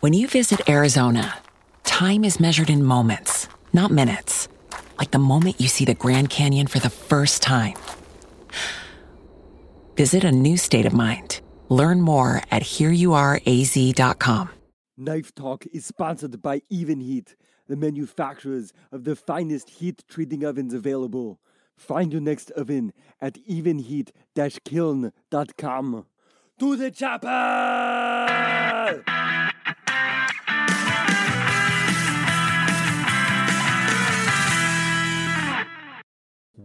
When you visit Arizona, time is measured in moments, not minutes. Like the moment you see the Grand Canyon for the first time. Visit a new state of mind. Learn more at hereyouareaz.com. Knife Talk is sponsored by Evenheat, the manufacturers of the finest heat treating ovens available. Find your next oven at evenheat-kiln.com. To the chapel!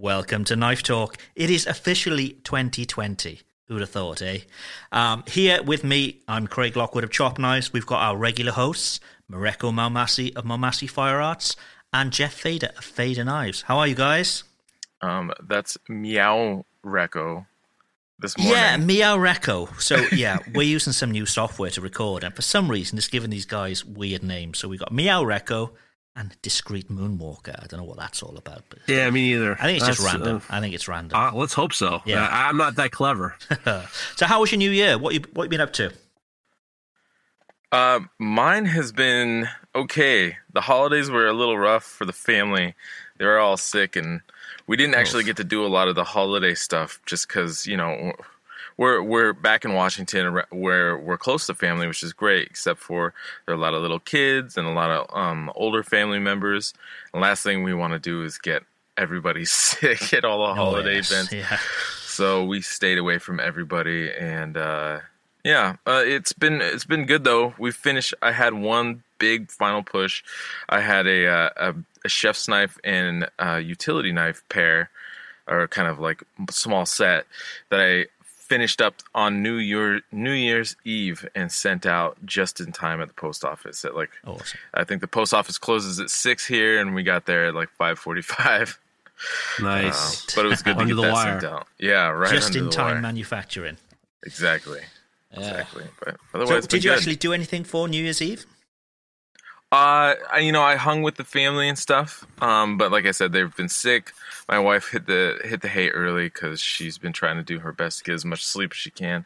Welcome to Knife Talk. It is officially 2020. Who'd have thought, eh? Um, here with me, I'm Craig Lockwood of Chop Knives. We've got our regular hosts, Mareko Maumasi of Maumasi Fire Arts, and Jeff Fader of Fader Knives. How are you guys? Um, that's Meow Reco this morning. Yeah, Meow Reco. So yeah, we're using some new software to record, and for some reason, it's given these guys weird names. So we've got Meow Reco and Discreet Moonwalker. I don't know what that's all about, but Yeah, me neither. I think it's just random. uh, I think it's random. uh, let's hope so. Yeah. Uh, I'm not that clever. so how was your new year? What you what you been up to? Uh, mine has been okay. The holidays were a little rough for the family. They were all sick, and we didn't actually get to do a lot of the holiday stuff just because you know we're we're back in Washington where we're close to family, which is great. Except for there are a lot of little kids and a lot of um, older family members. And last thing we want to do is get everybody sick at all the holiday Oh, yes. events. Yeah. so we stayed away from everybody and uh yeah uh, it's been it's been good though we finished i had one big final push i had a uh, a, a chef's knife and a utility knife pair or kind of like small set that i finished up on new year new year's eve and sent out just in time at the post office at like oh, Awesome. i think the post office closes at six here and we got there at like 545 Nice. Um, but it was good to get the that wire. sent out yeah right Just in time wire. manufacturing. Exactly. Yeah. Exactly. But So otherwise, it's did you good. actually do anything for New Year's Eve? Uh, I, you know, I hung with the family and stuff. Um, but like I said, they've been sick. My wife hit the hit the hay early because she's been trying to do her best to get as much sleep as she can.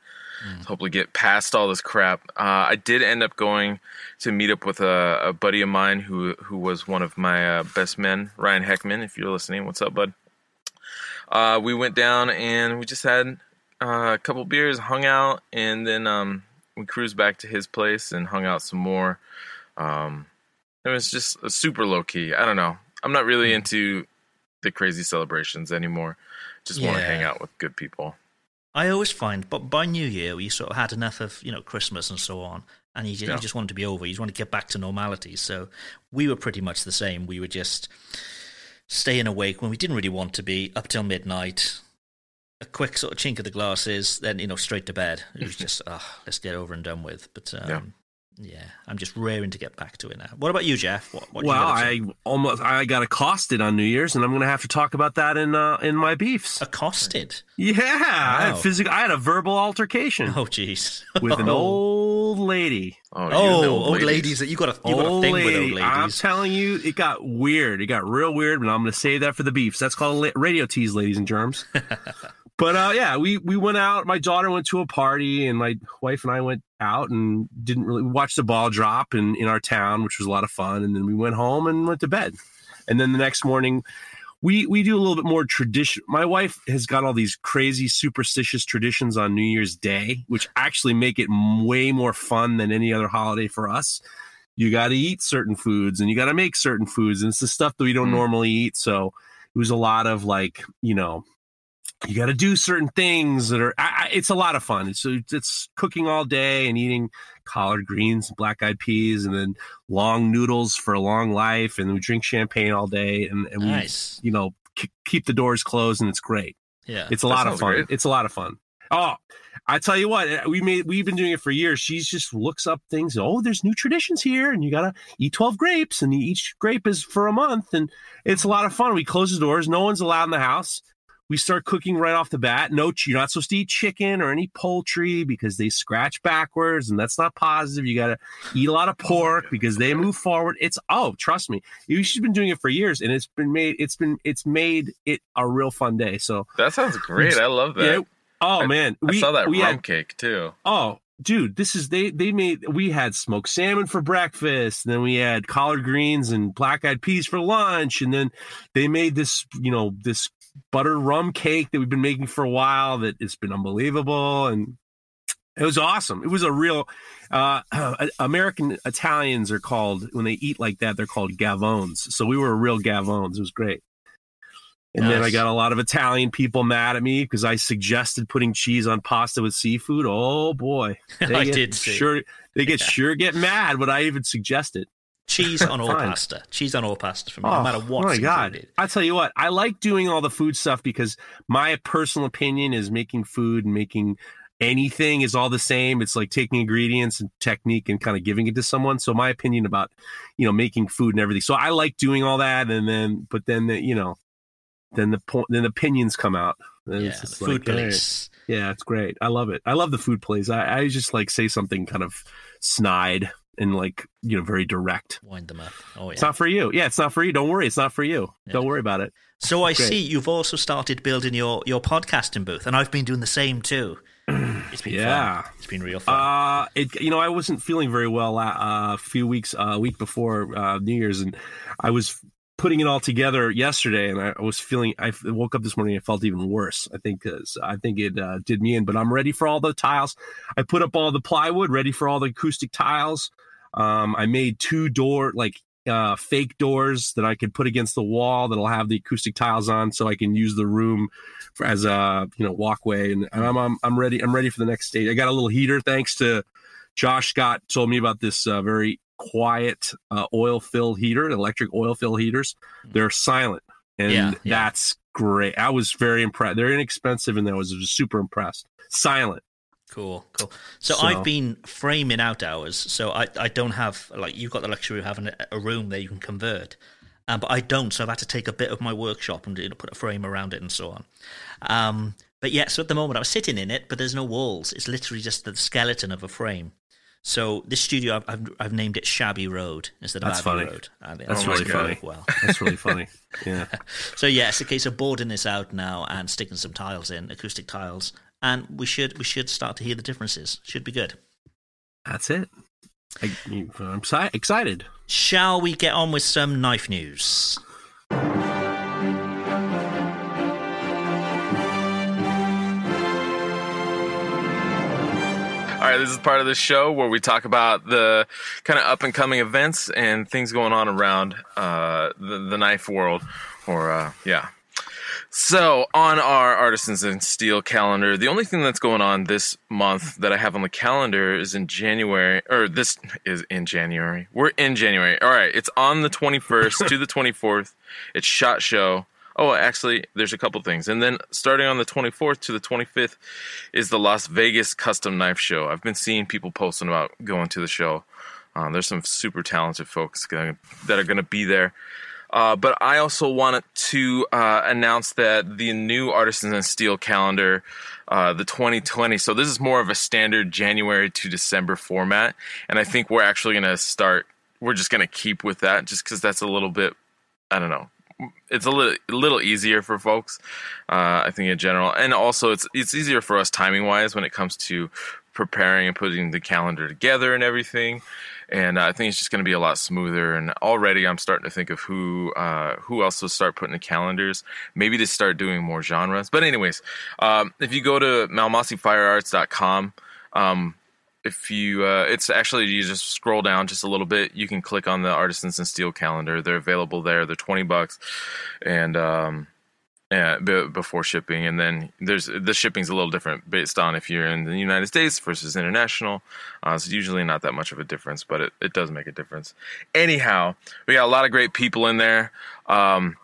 Hopefully, get past all this crap. Uh, I did end up going to meet up with a, a buddy of mine who who was one of my uh, best men, Ryan Heckman. If you're listening, what's up, bud? Uh, we went down and we just had uh, a couple beers, hung out, and then um, we cruised back to his place and hung out some more. Um, it was just super low key. I don't know. I'm not really into the crazy celebrations anymore. Just want to Yeah. hang out with good people. I always find, but by New Year, we sort of had enough of you know Christmas and so on, and you just, Yeah. you just want it to be over. You just want to get back to normality. So we were pretty much the same. We were just staying awake when we didn't really want to be up till midnight. A quick sort of chink of the glasses, then you know straight to bed. It was just, ah, let's get over and done with. But um, Yeah. Yeah. I'm just raring to get back to it now. What about you, Jeff? What, what well, got? I almost I got accosted on New Year's, and I'm going to have to talk about that in uh, in my beefs. accosted. Yeah, I, had physical, I had a verbal altercation Oh, jeez. with an old lady. Oh, Oh, know, old ladies. that you got a you got a thing lady. with old ladies. I'm telling you, it got weird. It got real weird, but I'm going to save that for the beefs. That's called radio tease, ladies and germs. but uh, yeah, we we went out. My daughter went to a party, and my wife and I went out and didn't really watch the ball drop in in our town, which was a lot of fun. And then we went home and went to bed. And then the next morning, we we do a little bit more tradition. My wife has got all these crazy superstitious traditions on New Year's Day, which actually make it m- way more fun than any other holiday for us. You got to eat certain foods and you got to make certain foods, and it's the stuff that we don't Mm. normally eat. So it was a lot of like you know. You got to do certain things that are. I, I, it's a lot of fun. It's it's cooking all day and eating collard greens, black eyed peas, and then long noodles for a long life. And we drink champagne all day, and, and we you know k- keep the doors closed, and it's great. Yeah. It's a lot of fun. great. It's a lot of fun. Oh, I tell you what, eh, we made we've been doing it for years. she just looks up things. Oh, there's new traditions here, and you gotta eat twelve grapes, and each grape is for a month, and it's a lot of fun. We close the doors. No one's allowed in the house. We start cooking right off the bat. No, you're not supposed to eat chicken or any poultry because they scratch backwards, and that's not positive. You got to eat a lot of oh pork because they move forward. It's oh, trust me, she's been doing it for years, and it's been made. It's been it's made it a real fun day. So That sounds great. I love that. yeah. Oh I- man, I saw that we rum had, cake too. oh dude, this is they they made we had smoked salmon for breakfast, and then we had collard greens and black eyed peas for lunch, and then they made this you know this butter rum cake that we've been making for a while that it's been unbelievable and it was awesome. It was a real uh, American Italians are called when they eat like that. They're called gavones. So we were real gavones. It was great. And nice. then I got a lot of Italian people mad at me because I suggested putting cheese on pasta with seafood. Oh boy, they I did sure they get yeah. sure get mad when I even suggest it. Cheese on all pasta. Cheese on all pasta for me, oh, no matter what. Oh my god! I tell you what, I like doing all the food stuff because my personal opinion is making food and making anything is all the same. It's like taking ingredients and technique and kind of giving it to someone. So my opinion about you know making food and everything. So I like doing all that, and then but then the, you know then the point then opinions come out. And yeah, the food police. Yeah, it's great. I love it. I love the food plays. I, I just like say something kind of snide and like you know very direct. Wind them up. Oh yeah. It's not for you. Yeah, it's not for you. Don't worry. It's not for you. Yeah. Don't worry about it. So I Great. see you've also started building your your podcasting booth, and I've been doing the same too. It's been yeah, fun. it's been real fun. Uh, it you know I wasn't feeling very well uh, a few weeks a uh, week before uh, New Year's, and I was putting it all together yesterday, and I was feeling. I woke up this morning, I felt even worse. I think because I think it uh, did me in, but I'm ready for all the tiles. I put up all the plywood, ready for all the acoustic tiles. Um, I made two door like uh, fake doors that I could put against the wall that'll have the acoustic tiles on, so I can use the room for, as a you know walkway. And, and I'm, I'm, I'm ready. I'm ready for the next stage. I got a little heater thanks to Josh Scott told me about this uh, very quiet uh, oil filled heater, electric oil filled heaters. They're silent, and yeah, yeah. that's great. I was very impressed. They're inexpensive, and I was super impressed. Silent. Cool, cool. So, so, I've been framing out ours, so I, I don't have like you've got the luxury of having a, a room that you can convert, um, but I don't. So I've had to take a bit of my workshop and you know, put a frame around it and so on. Um, but yeah, so at the moment I was sitting in it, but there's no walls. It's literally just the skeleton of a frame. So this studio, I've, I've, I've named it Shabby Road instead of That's Abbey funny. Road. That's really funny. Well, that's really funny. Yeah. so yeah, it's a case of boarding this out now and sticking some tiles in, acoustic tiles, and we should we should start to hear the differences. Should be good. That's it. I, am excited. Shall we get on with some knife news? All right, this is part of the show where we talk about the kind of up and coming events and things going on around uh, the, the knife world, or uh, yeah, so, on our Artisans and Steel calendar, the only thing that's going on this month that I have on the calendar is in January, or this is in January. We're in January. All right, it's on the 21st to the 24th. It's SHOT Show. Oh, actually, there's a couple things. And then starting on the 24th to the 25th is the Las Vegas Custom Knife Show. I've been seeing people posting about going to the show. Um, there's some super talented folks that are going to be there. Uh, but I also wanted to uh, announce that the new Artisans and Steel calendar, uh, the 2020. So this is more of a standard January to December format, and I think we're actually going to start. We're just going to keep with that, just because that's a little bit. I don't know. It's a little a little easier for folks, uh, I think in general, and also it's it's easier for us timing wise when it comes to preparing and putting the calendar together and everything and uh, I think it's just going to be a lot smoother. And already, I'm starting to think of who uh, who else to start putting the calendars. Maybe to start doing more genres. But anyways, um, if you go to maumasifirearts.com, um, if you uh, it's actually you just scroll down just a little bit, you can click on the Artisans and Steel calendar. They're available there. They're twenty bucks, and um, yeah, b- before shipping, and then there's the shipping's a little different based on if you're in the United States versus international. Uh, it's usually not that much of a difference, but it, it does make a difference. Anyhow, we got a lot of great people in there. Um,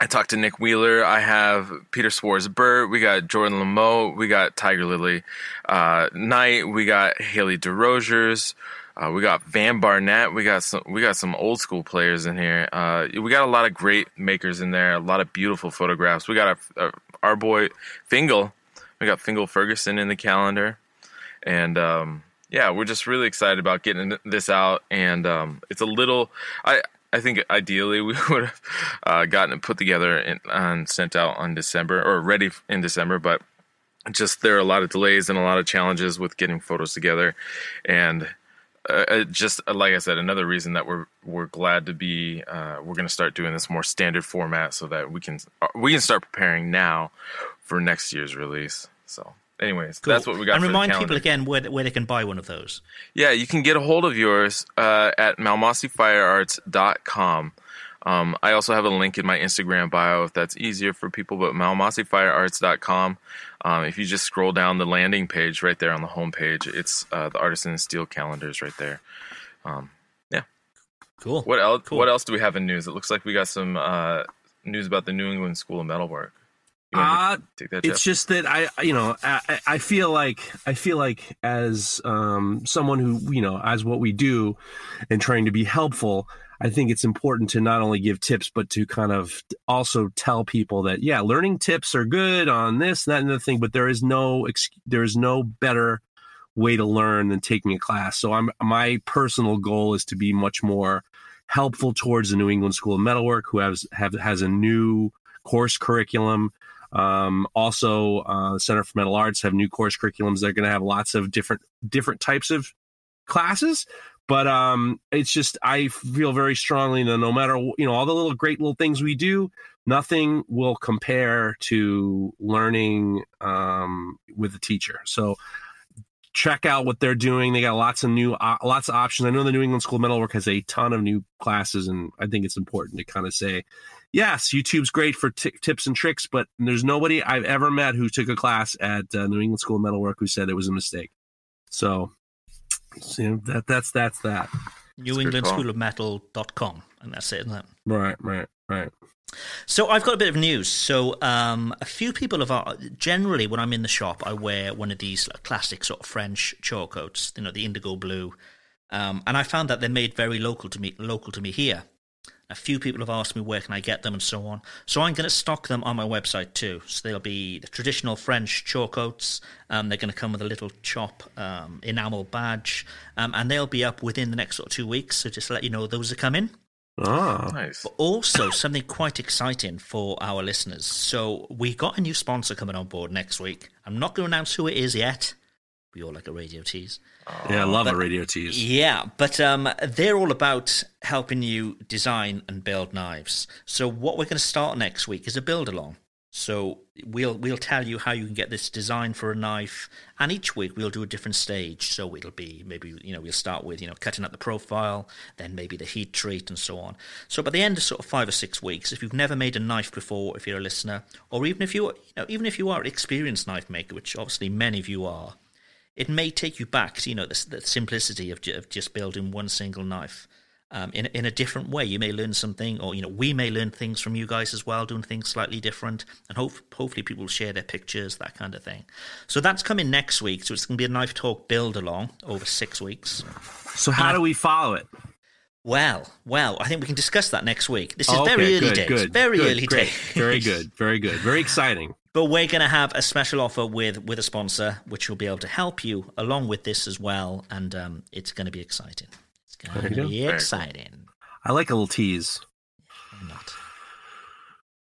I talked to Nick Wheeler. I have Peter Swarz-Burt. We got Jordan Lamothe. We got Tiger Lily uh, Knight. We got Haley DeRogers. Uh, we got Van Barnett. We got some. We got some old school players in here. Uh, we got a lot of great makers in there. A lot of beautiful photographs. We got a, a, our boy Fingal. We got Fingal Ferguson in the calendar, and um, yeah, we're just really excited about getting this out. And um, it's a little. I I think ideally we would have uh, gotten it put together and, and sent out on December or ready in December, but just there are a lot of delays and a lot of challenges with getting photos together, and uh, uh just uh, like I said, another reason that we're we're glad to be uh, we're going to start doing this more standard format so that we can uh, we can start preparing now for next year's release. So anyways, cool. that's what we got. And remind people again where where they can buy one of those. Yeah, you can get a hold of yours uh, at maumasifirearts.com. Um, I also have a link in my Instagram bio if that's easier for people, but maumasifirearts.com. Um, if you just scroll down the landing page right there on the home page, it's uh, the Artisan Steel calendars right there. Um, yeah. Cool. What else? Cool. What else do we have in news? It looks like we got some uh, news about the New England School of Metalwork. Uh, that, it's just that I, you know, I, I feel like I feel like as um, someone who, you know, as what we do, and trying to be helpful, I think it's important to not only give tips, but to kind of also tell people that yeah, learning tips are good on this, that, and the thing, but there is no there is no better way to learn than taking a class. So I'm my personal goal is to be much more helpful towards the New England School of Metalwork, who has have has a new course curriculum um, also, uh, Center for Metal Arts have new course curriculums. They're going to have lots of different different types of classes. But um, it's just I feel very strongly that no matter you know all the little great little things we do, nothing will compare to learning um, with a teacher. So check out what they're doing. They got lots of new, uh, lots of options. I know the New England School of Metalwork has a ton of new classes, and I think it's important to kind of say, yes, YouTube's great for t- tips and tricks, but there's nobody I've ever met who took a class at uh, New England School of Metalwork who said it was a mistake. So, you know, that that's that's that. New England School of Metal.com, and that's it, isn't it? Right, right, right. So I've got a bit of news. So um, a few people have uh, generally when I'm in the shop, I wear one of these like, classic sort of French short coats, you know, the indigo blue, um, and I found that they're made very local to me, local to me here. A few people have asked me where can I get them and so on. So I'm going to stock them on my website too. So they'll be the traditional French short coats. Um, they're going to come with a little chop um, enamel badge, um, and they'll be up within the next sort of two weeks. So just to let you know, those are coming. Ah, nice. But also something quite exciting for our listeners. So we got a new sponsor coming on board next week. I'm not going to announce who it is yet. We all like a radio tease. Yeah, I love but, a radio tease. Yeah, but um, they're all about helping you design and build knives. So what we're going to start next week is a build along. So we'll we'll tell you how you can get this design for a knife, and each week we'll do a different stage. So it'll be maybe you know we'll start with you know cutting up the profile, then maybe the heat treat and so on. So by the end of sort of five or six weeks, if you've never made a knife before, if you're a listener, or even if you you know even if you are an experienced knife maker, which obviously many of you are, it may take you back to you know the, the simplicity of, of just building one single knife um, in in a different way. You may learn something, or you know, we may learn things from you guys as well, doing things slightly different, and hope, hopefully people will share their pictures, that kind of thing. So that's coming next week. So it's going to be a knife talk build along over six weeks. So how do we follow it? Well, well, I think we can discuss that next week. This is okay, very early good, days. Good, very good, early great. days. very good. Very good. Very exciting. But we're going to have a special offer with with a sponsor, which will be able to help you along with this as well, and um, it's going to be exciting. It's going to be exciting. I like a little tease. not?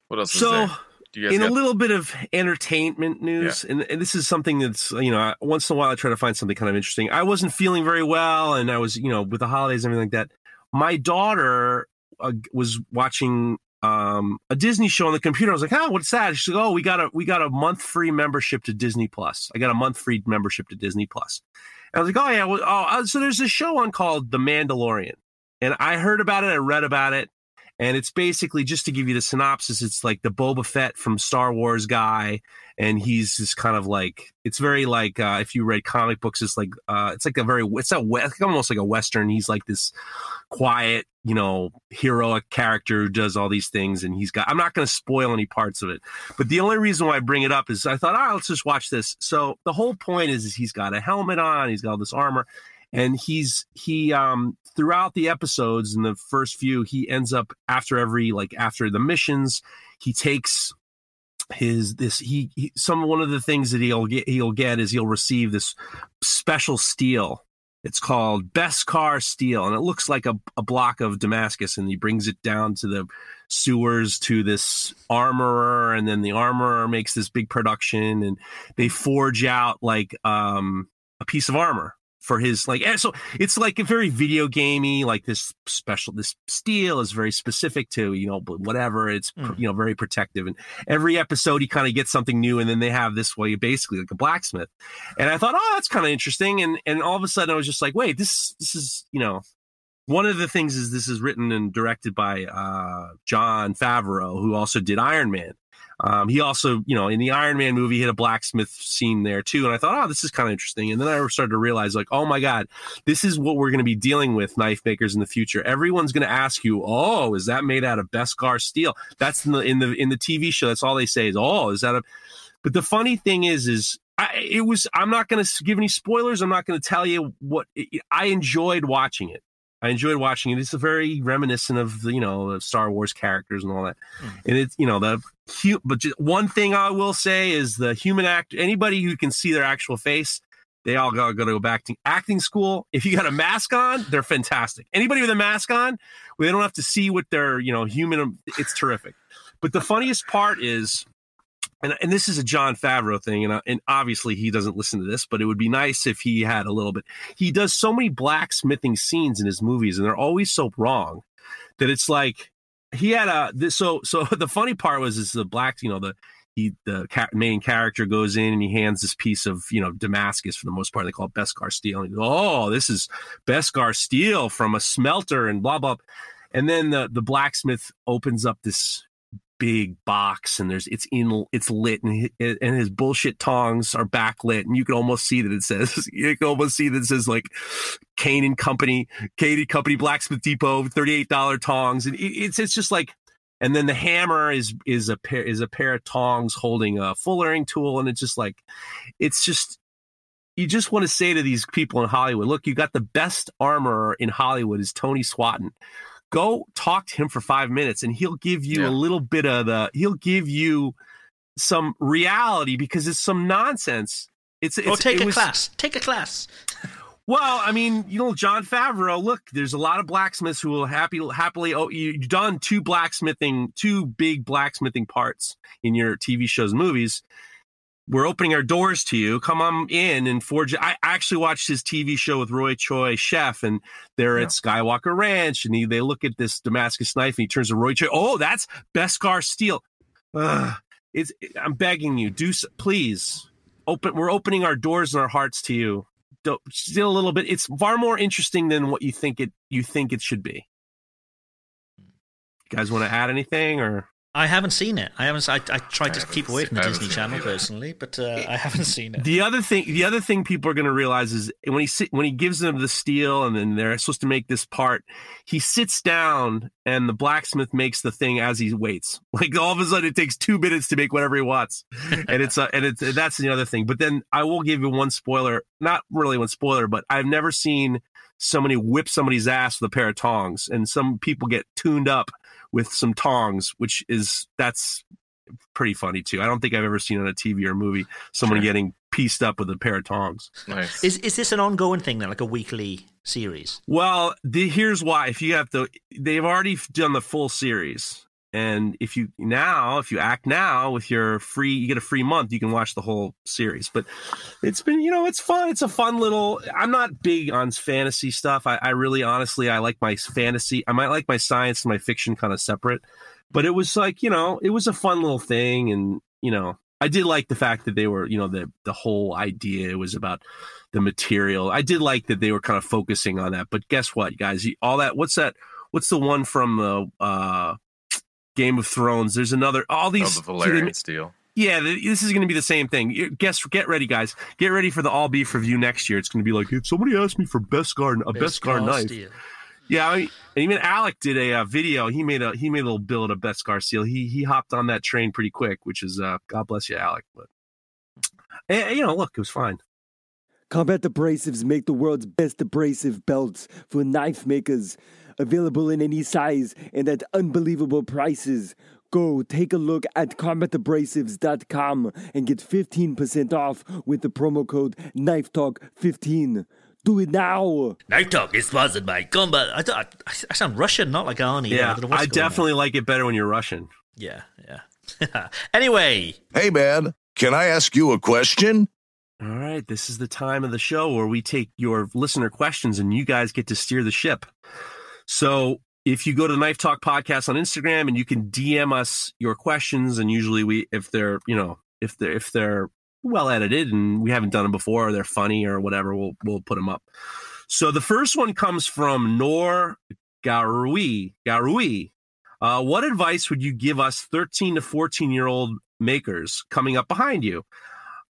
What else? So, in got- a little bit of entertainment news, and, and, this is something that's you know once in a while I try to find something kind of interesting. I wasn't feeling very well, and I was you know with the holidays and everything like that. My daughter uh, was watching um, a Disney show on the computer. I was like, "Oh, what's that?" She's like, "Oh, we got a we got a month free membership to Disney Plus. I got a month free membership to Disney Plus." And I was like, "Oh yeah, well, oh, uh, so there's a show on called The Mandalorian." And I heard about it, I read about it, and it's basically just to give you the synopsis. It's like the Boba Fett from Star Wars guy, and he's just kind of like it's very like uh, if you read comic books, it's like uh, it's like a very it's a almost like a western. He's like this quiet, you know, heroic character who does all these things, and he's got. I'm not going to spoil any parts of it, but the only reason why I bring it up is I thought, oh, let's just watch this. So the whole point is, is he's got a helmet on, he's got all this armor, and he's he um throughout the episodes in the first few he ends up after every like after the missions he takes his this he, he some one of the things that he'll get he'll get is he'll receive this special steel It's called Beskar Steel, and it looks like a, a block of Damascus. And he brings it down to the sewers to this armorer, and then the armorer makes this big production, and they forge out like um, a piece of armor for his like and so it's like a very video gamey like this special this steel is very specific to you know whatever it's mm. you know very protective and every episode he kind of gets something new and then they have this way basically like a blacksmith and i thought oh that's kind of interesting and and all of a sudden i was just like wait this this is you know one of the things is this is written and directed by uh, Jon Favreau, who also did Iron Man. Um, he also, you know, in the Iron Man movie, hit a blacksmith scene there too. And I thought, oh, this is kind of interesting. And then I started to realize, like, oh my God, this is what we're going to be dealing with knife makers in the future. Everyone's going to ask you, oh, is that made out of Beskar steel? That's in the in the in the TV show. That's all they say is, oh, is that a? But the funny thing is, is I, it was. I'm not going to give any spoilers. I'm not going to tell you what. I enjoyed watching it. I enjoyed watching it. It's a very reminiscent of the, you know, the Star Wars characters and all that. Mm. And it's, you know, the cute, but just one thing I will say is the human act, anybody who can see their actual face, they all got to go back to acting school. If you got a mask on, they're fantastic. Anybody with a mask on, they don't have to see what their, you know, human, it's terrific. But the funniest part is and, and this is a Jon Favreau thing, and, and obviously he doesn't listen to this, but it would be nice if he had a little bit. He does so many blacksmithing scenes in his movies, and they're always so wrong that it's like he had a this. So so the funny part was is the black, you know, the he the ca- main character goes in and he hands this piece of you know Damascus for the most part. They call it Beskar steel. And goes, oh, this is Beskar steel from a smelter and blah blah. And then the the blacksmith opens up this big box and there's it's in it's lit and his, and his bullshit tongs are backlit and you can almost see that it says you can almost see that it says like Kayne and Company Kayne and Company Blacksmith Depot thirty eight dollar tongs. And it's it's just like and then the hammer is is a pair is a pair of tongs holding a fullering tool. And it's just like it's just you just want to say to these people in Hollywood, look, you got the best armorer in Hollywood is Tony Swatton go talk to him for five minutes and he'll give you yeah. a little bit of the he'll give you some reality because it's some nonsense. It's, oh, it's or take it a was, class. Take a class. Well i mean you know jon favreau look there's a lot of blacksmiths who will happy happily oh you've done two blacksmithing two big blacksmithing parts in your tv shows movies we're opening our doors to you. Come on in and forge. I actually watched his TV show with Roy Choi, chef, and they're yeah. at Skywalker Ranch, and he, they look at this Damascus knife, and he turns to Roy Choi. Oh, that's Beskar steel. Ugh, it's. I'm begging you, do please open. We're opening our doors and our hearts to you. Don't, still a little bit. It's far more interesting than what you think it. You think it should be. You guys want to add anything or? I haven't seen it. I haven't. I, I tried to keep away from the Disney Channel personally, but uh, I haven't seen it. The other thing, the other thing people are going to realize is when he when he gives them the steel, and then they're supposed to make this part. He sits down, and the blacksmith makes the thing as he waits. Like all of a sudden, it takes two minutes to make whatever he wants, and it's uh, and it's that's the other thing. But then I will give you one spoiler, not really one spoiler, but I've never seen somebody whip somebody's ass with a pair of tongs, and some people get tuned up with some tongs, which is that's pretty funny too. I don't think I've ever seen on a TV or a movie someone sure. getting pieced up with a pair of tongs. Nice. Is is this an ongoing thing then, like a weekly series? Well, the, here's why. If you have to, they've already done the full series, and if you now, if you act now with your free, you get a free month, you can watch the whole series. But it's been, you know, it's fun. It's a fun little. I'm not big on fantasy stuff. I, I really, honestly, I like my fantasy. I might like my science and my fiction kind of separate. But it was like, you know, it was a fun little thing, and you know, I did like the fact that they were, you know, the the whole idea was about the material. I did like that they were kind of focusing on that. But guess what, guys? All that. What's that? What's the one from the uh, Game of Thrones. There's another. All these. Oh, the Valyrian steel. Yeah, this is going to be the same thing. Guess, get ready, guys. Get ready for the all beef review next year. It's going to be like if somebody asked me for Beskar a best Beskar, knife. Steel. Yeah, I mean, and even Alec did a uh, video. He made a he made a little build best Beskar steel. He he hopped on that train pretty quick, which is uh, God bless you, Alec. But and, eh, you know, look, it was fine. Combat Abrasives make the world's best abrasive belts for knife makers available in any size and at unbelievable prices. Go take a look at combatabrasives.com and get 15% off with the promo code KNIFETALK15. Do it now. Knife Talk is sponsored by Combat. I, thought- I, I sound Russian, not like Arnie. Yeah, don't know what's I going on. definitely like it better when you're Russian. Yeah, yeah. anyway, Hey, man, can I ask you a question? All right, this is the time of the show where we take your listener questions and you guys get to steer the ship. So if you go to the Knife Talk Podcast on Instagram and you can DM us your questions, and usually we, if they're, you know, if they're if they're well edited and we haven't done them before, or they're funny or whatever, we'll we'll put them up. So the first one comes from Nor Garui. Garui. Uh, what advice would you give us 13 to 14 year old makers coming up behind you?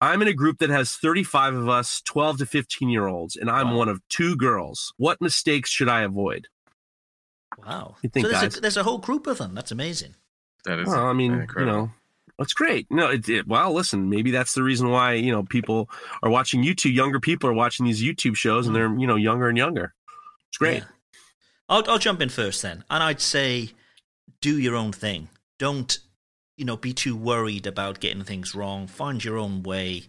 I'm in a group that has 35 of us, 12 to 15 year olds, and I'm Wow. one of two girls. What mistakes should I avoid? Wow. You think, so there's guys? a, there's a whole group of them. That's amazing. That is. Well, I mean, incredible. you know, that's great. No, it, it, well, listen, maybe that's the reason why you know people are watching YouTube. Younger people are watching these YouTube shows, and hmm. they're you know younger and younger. It's great. Yeah. I'll, I'll jump in first then. And I'd say do your own thing. Don't, you know, be too worried about getting things wrong. Find your own way.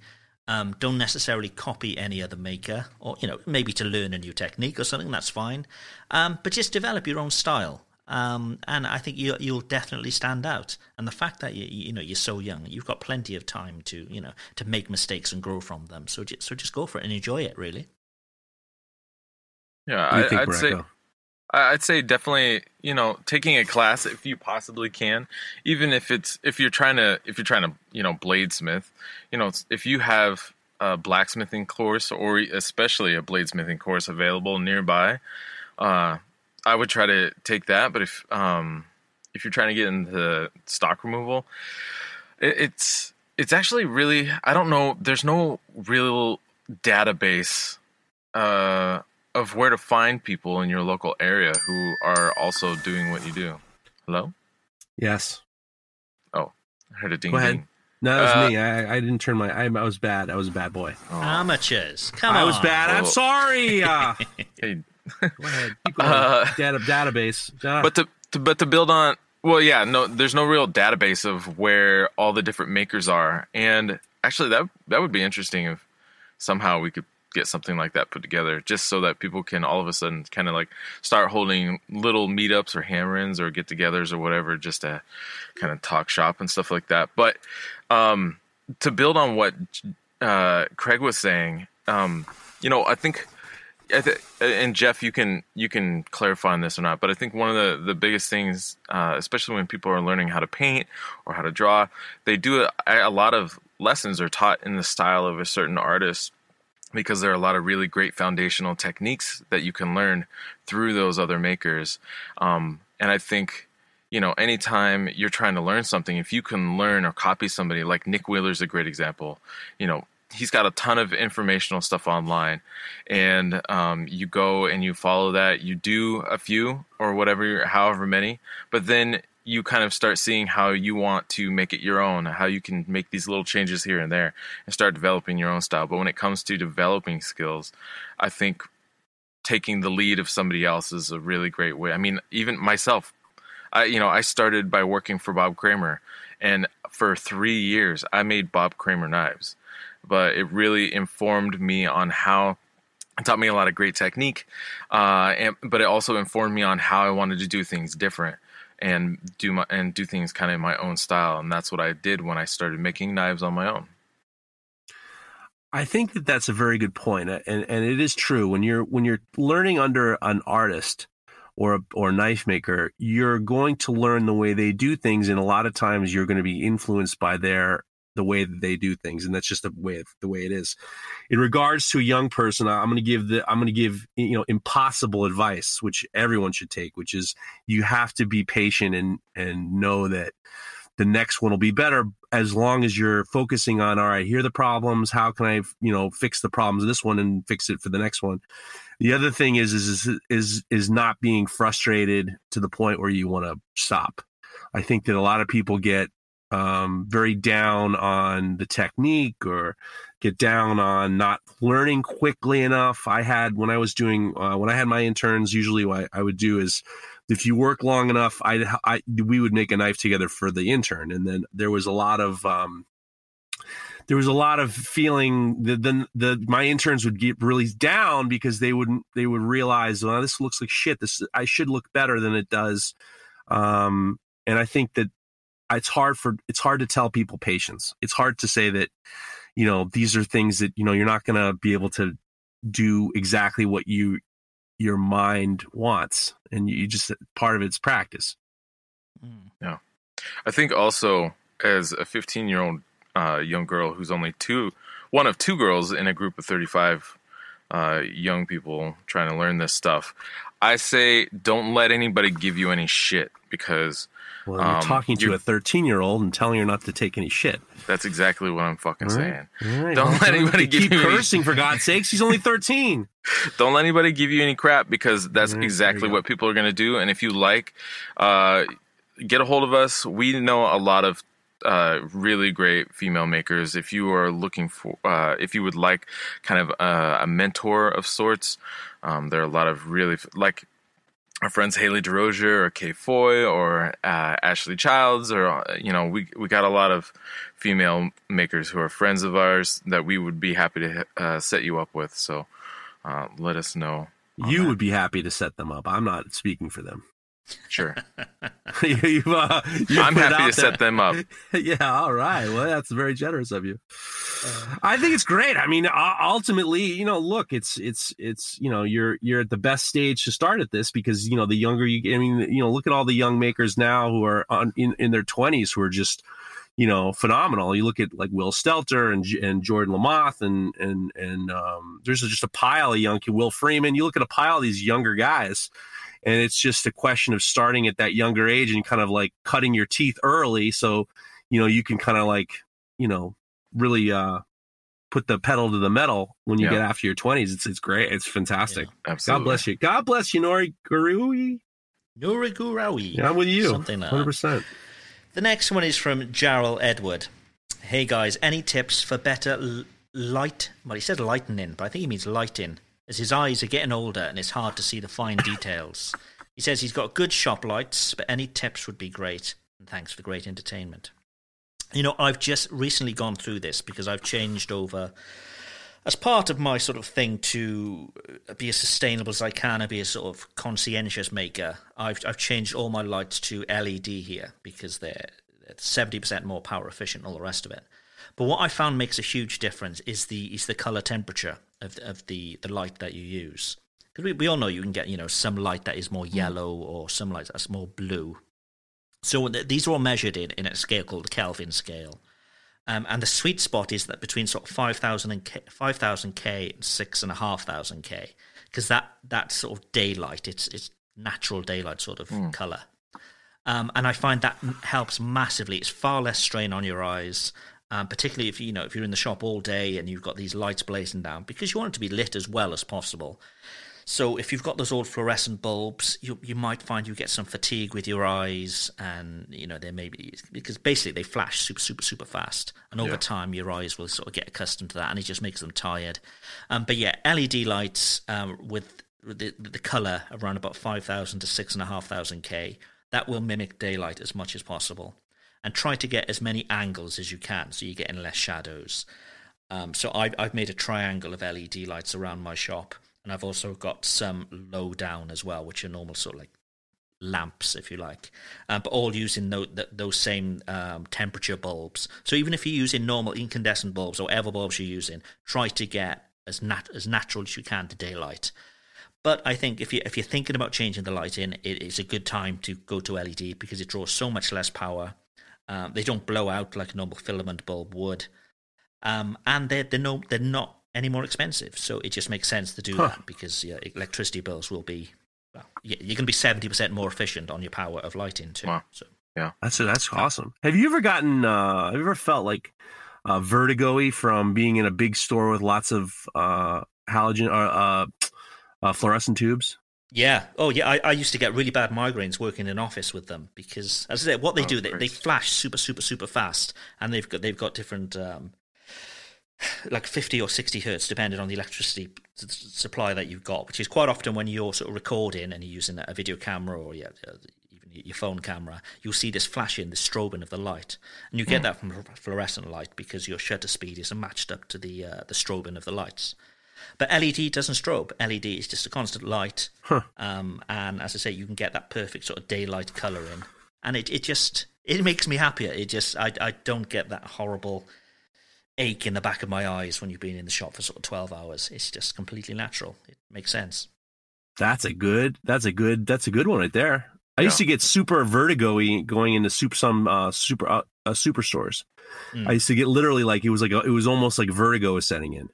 Um, don't necessarily copy any other maker or, you know, maybe to learn a new technique or something, that's fine. Um, but just develop your own style. Um, and I think you, you'll definitely stand out. And the fact that you, you know you're so young, you've got plenty of time to you know to make mistakes and grow from them. So just, so just go for it and enjoy it. Really. Yeah, What do you I, think, I'd say. Baracco? I'd say definitely, you know, taking a class if you possibly can, even if it's if you're trying to if you're trying to you know bladesmith, you know, if you have a blacksmithing course or especially a bladesmithing course available nearby, uh, I would try to take that. But if um, if you're trying to get into stock removal, it, it's it's actually really I don't know. There's no real database uh, of where to find people in your local area who are also doing what you do. Hello, Yes. Oh, I heard a ding Go ahead. ding. No, that was Uh, me. I, I didn't turn my. I, I was bad. I was a bad boy. Oh, Amateurs, come I on. was bad. I'm Oh. sorry. Uh, hey, go ahead. Keep going. Uh, Data, database. Ah, but to, to but to build on well yeah no there's no real database of where all the different makers are and actually that that would be interesting if somehow we could get something like that put together just so that people can all of a sudden kind of like start holding little meetups or hammer-ins or get-togethers or whatever just to kind of talk shop and stuff like that. But um to build on what uh craig was saying um you know i think I th- and Jeff, you can you can clarify on this or not, but I think one of the the biggest things, uh, especially when people are learning how to paint or how to draw, they do a, a lot of lessons are taught in the style of a certain artist because there are a lot of really great foundational techniques that you can learn through those other makers. Um, and I think, you know, anytime you're trying to learn something, if you can learn or copy somebody, like Nick Wheeler's a great example, you know, he's got a ton of informational stuff online and um, you go and you follow that you do a few or whatever however many but then you kind of start seeing how you want to make it your own how you can make these little changes here and there and start developing your own style. But when it comes to developing skills i think taking the lead of somebody else is a really great way. I mean even myself i you know i started by working for bob kramer and for three years i made bob kramer knives. But it really informed me on how it taught me a lot of great technique uh, and, but it also informed me on how i wanted to do things different and do my and do things kind of in my own style and that's what i did when i started making knives on my own. I think that that's a very good point, and and it is true. When you're when you're learning under an artist or or knife maker, you're going to learn the way they do things, and a lot of times you're going to be influenced by their the way that they do things, and that's just the way the way it is. In regards to a young person, I'm going to give the I'm going to give you know impossible advice, which everyone should take, which is you have to be patient and and know that the next one will be better as long as you're focusing on all right here are the problems. How can i you know fix the problems of this one and fix it for the next one? The other thing is is is is, is not being frustrated to the point where you want to stop. I think that a lot of people get um, very down on the technique or get down on not learning quickly enough. I had when i was doing uh, when i had my interns usually what i would do is if you work long enough, I, I we would make a knife together for the intern, and then there was a lot of um, there was a lot of feeling that the, the my interns would get really down because they wouldn't they would realize well this looks like shit. This I should look better than it does. Um and I think that it's hard for it's hard to tell people patience. It's hard to say that you know these are things that you know you're not going to be able to do exactly what you your mind wants and you just part of it's practice. Yeah, I think also as a 15 year old uh, young girl who's only two, one of two girls in a group of 35 uh, young people trying to learn this stuff, I say don't let anybody give you any shit because well you're Um, talking to a 13 year old and telling her not to take any shit that's exactly what I'm fucking right. saying. Right, Don't let anybody give keep you any- cursing for god's sakes she's only 13 Don't let anybody give you any crap because that's there exactly what people are going to do. And if you like, uh, get a hold of us. We know a lot of uh, really great female makers. If you are looking for, uh, if you would like kind of a, a mentor of sorts, um, there are a lot of really like our friends Haley DeRozier or Kay Foy or uh, Ashley Childs or uh, you know we we got a lot of female makers who are friends of ours that we would be happy to uh, set you up with. So uh, let us know. you that. would be happy to set them up i'm not speaking for them sure. you've, uh, you've I'm happy to set them up. yeah, all right. Well, that's very generous of you. I think it's great. I mean, ultimately, you know, look, it's it's it's you know, you're you're at the best stage to start at this because you know the younger you. I mean, you know, look at all the young makers now who are on, in in their twenties who are just you know phenomenal. You look at like Will Stelter and and Jordan Lamothe and and and um, there's just a pile of young Will Freeman. You look at a pile of these younger guys and it's just a question of starting at that younger age and kind of like cutting your teeth early so you know you can kind of like you know really uh put the pedal to the metal when you Yeah. get after your 20s it's it's great it's fantastic Absolutely. god bless you god bless you nori gurui Norigurawi. yeah, i'm with you Something like 100% The next one is from Jarrell Edward. Hey guys, any tips for better l- light? Well, he said lightening, but I think he means lighting, as his eyes are getting older and it's hard to see the fine details. He says he's got good shop lights, but any tips would be great. And thanks for great entertainment. You know, I've just recently gone through this because I've changed over as part of my sort of thing to be as sustainable as I can and be a sort of conscientious maker, I've I've changed all my lights to LED here because they're seventy percent more power efficient, all the rest of it. But what I found makes a huge difference is the is the color temperature of of the the light that you use. Because we, we all know you can get you know some light that is more yellow or some light that's more blue. So th- these are all measured in, in a scale called the Kelvin scale. Um, and the sweet spot is that between sort of 5,000 and K, 5,000 K and 6,500 K, because that, that sort of daylight, it's, it's natural daylight sort of color. Um, and I find that helps massively. It's far less strain on your eyes, um, particularly if you know if you're in the shop all day and you've got these lights blazing down, because you want it to be lit as well as possible. So if you've got those old fluorescent bulbs, you you might find you get some fatigue with your eyes, and you know there may be because basically they flash super super super fast, and over Yeah. time your eyes will sort of get accustomed to that, and it just makes them tired. Um, but yeah, LED lights um, with with the the color around about five thousand to six and a half thousand K that will mimic daylight as much as possible, and try to get as many angles as you can, so you're getting less shadows. Um, so I've, I've made a triangle of LED lights around my shop, and I've also got some low down as well, which are normal sort of like lamps, if you like, um, but all using those, those same um, temperature bulbs. So even if you're using normal incandescent bulbs or whatever bulbs you're using, try to get as nat- as natural as you can to daylight. But I think if you if you're thinking about changing the lighting, it is a good time to go to LED because it draws so much less power. Um, they don't blow out like a normal filament bulb would, um, and they're they're no they're not any more expensive. So it just makes sense to do Huh. that because yeah, electricity bills will be well, you're going to be seventy percent more efficient on your power of lighting too. Wow. So yeah, That's that's awesome. Have you ever gotten? Uh, have you ever felt like uh, vertigo-y from being in a big store with lots of uh, halogen or uh, uh, fluorescent tubes? Yeah. Oh, yeah. I, I used to get really bad migraines working in an office with them because, as I said, what they Oh, do, they, they flash super, super, super fast, and they've got they've got different, um, like fifty or sixty hertz, depending on the electricity supply that you've got. Which is quite often when you're sort of recording and you're using a video camera or yeah, uh, even your phone camera, you'll see this flashing, this strobing of the light, and you get that from fluorescent light because your shutter speed is matched up to the uh, the strobing of the lights. But LED doesn't strobe. LED is just a constant light, um, and as I say, you can get that perfect sort of daylight colouring, and it it just it makes me happier. It just I I don't get that horrible ache in the back of my eyes when you've been in the shop for sort of twelve hours. It's just completely natural. It makes sense. That's a good. That's a good. That's a good one right there. I used to get super vertigo going into super some uh, super uh, uh, superstores. Mm. I used to get literally like it was like a, it was almost like vertigo was setting in.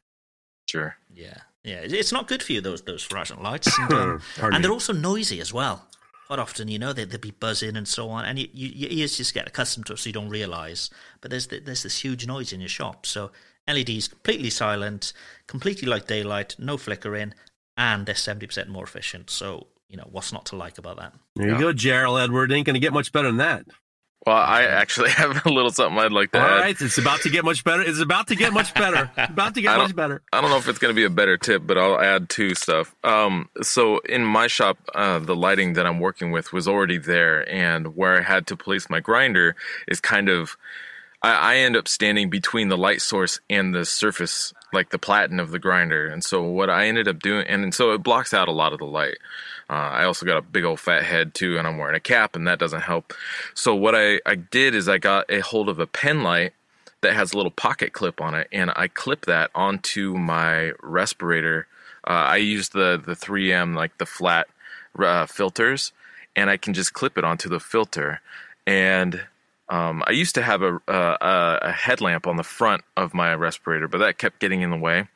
Sure. Yeah, yeah. It's not good for you those those fluorescent lights, and, um, and they're also noisy as well. Quite often, you know, they they'd be buzzing and so on, and you, you, your ears just get accustomed to it, so you don't realise. But there's th- there's this huge noise in your shop. So LEDs completely silent, completely like daylight, no flickering, and they're seventy percent more efficient. So you know what's not to like about that? There you go, Gerald Edward. Ain't going to get much better than that. Well, I actually have a little something I'd like to All add. right, it's about to get much better. It's about to get much better. about to I get don't- much better. I don't know if it's going to be a better tip, but I'll add two stuff. Um, so in my shop, uh, the lighting that I'm working with was already there, and where I had to place my grinder is kind of. I, I end up standing between the light source and the surface, like the platen of the grinder, and so what I ended up doing, and, and so it blocks out a lot of the light. Uh, I also got a big old fat head too, and I'm wearing a cap, and that doesn't help. So what I, I did is I got a hold of a pen light that has a little pocket clip on it, and I clip that onto my respirator. Uh, I use the the 3M like the flat uh, filters, and I can just clip it onto the filter. And um, I used to have a, a a headlamp on the front of my respirator, but that kept getting in the way.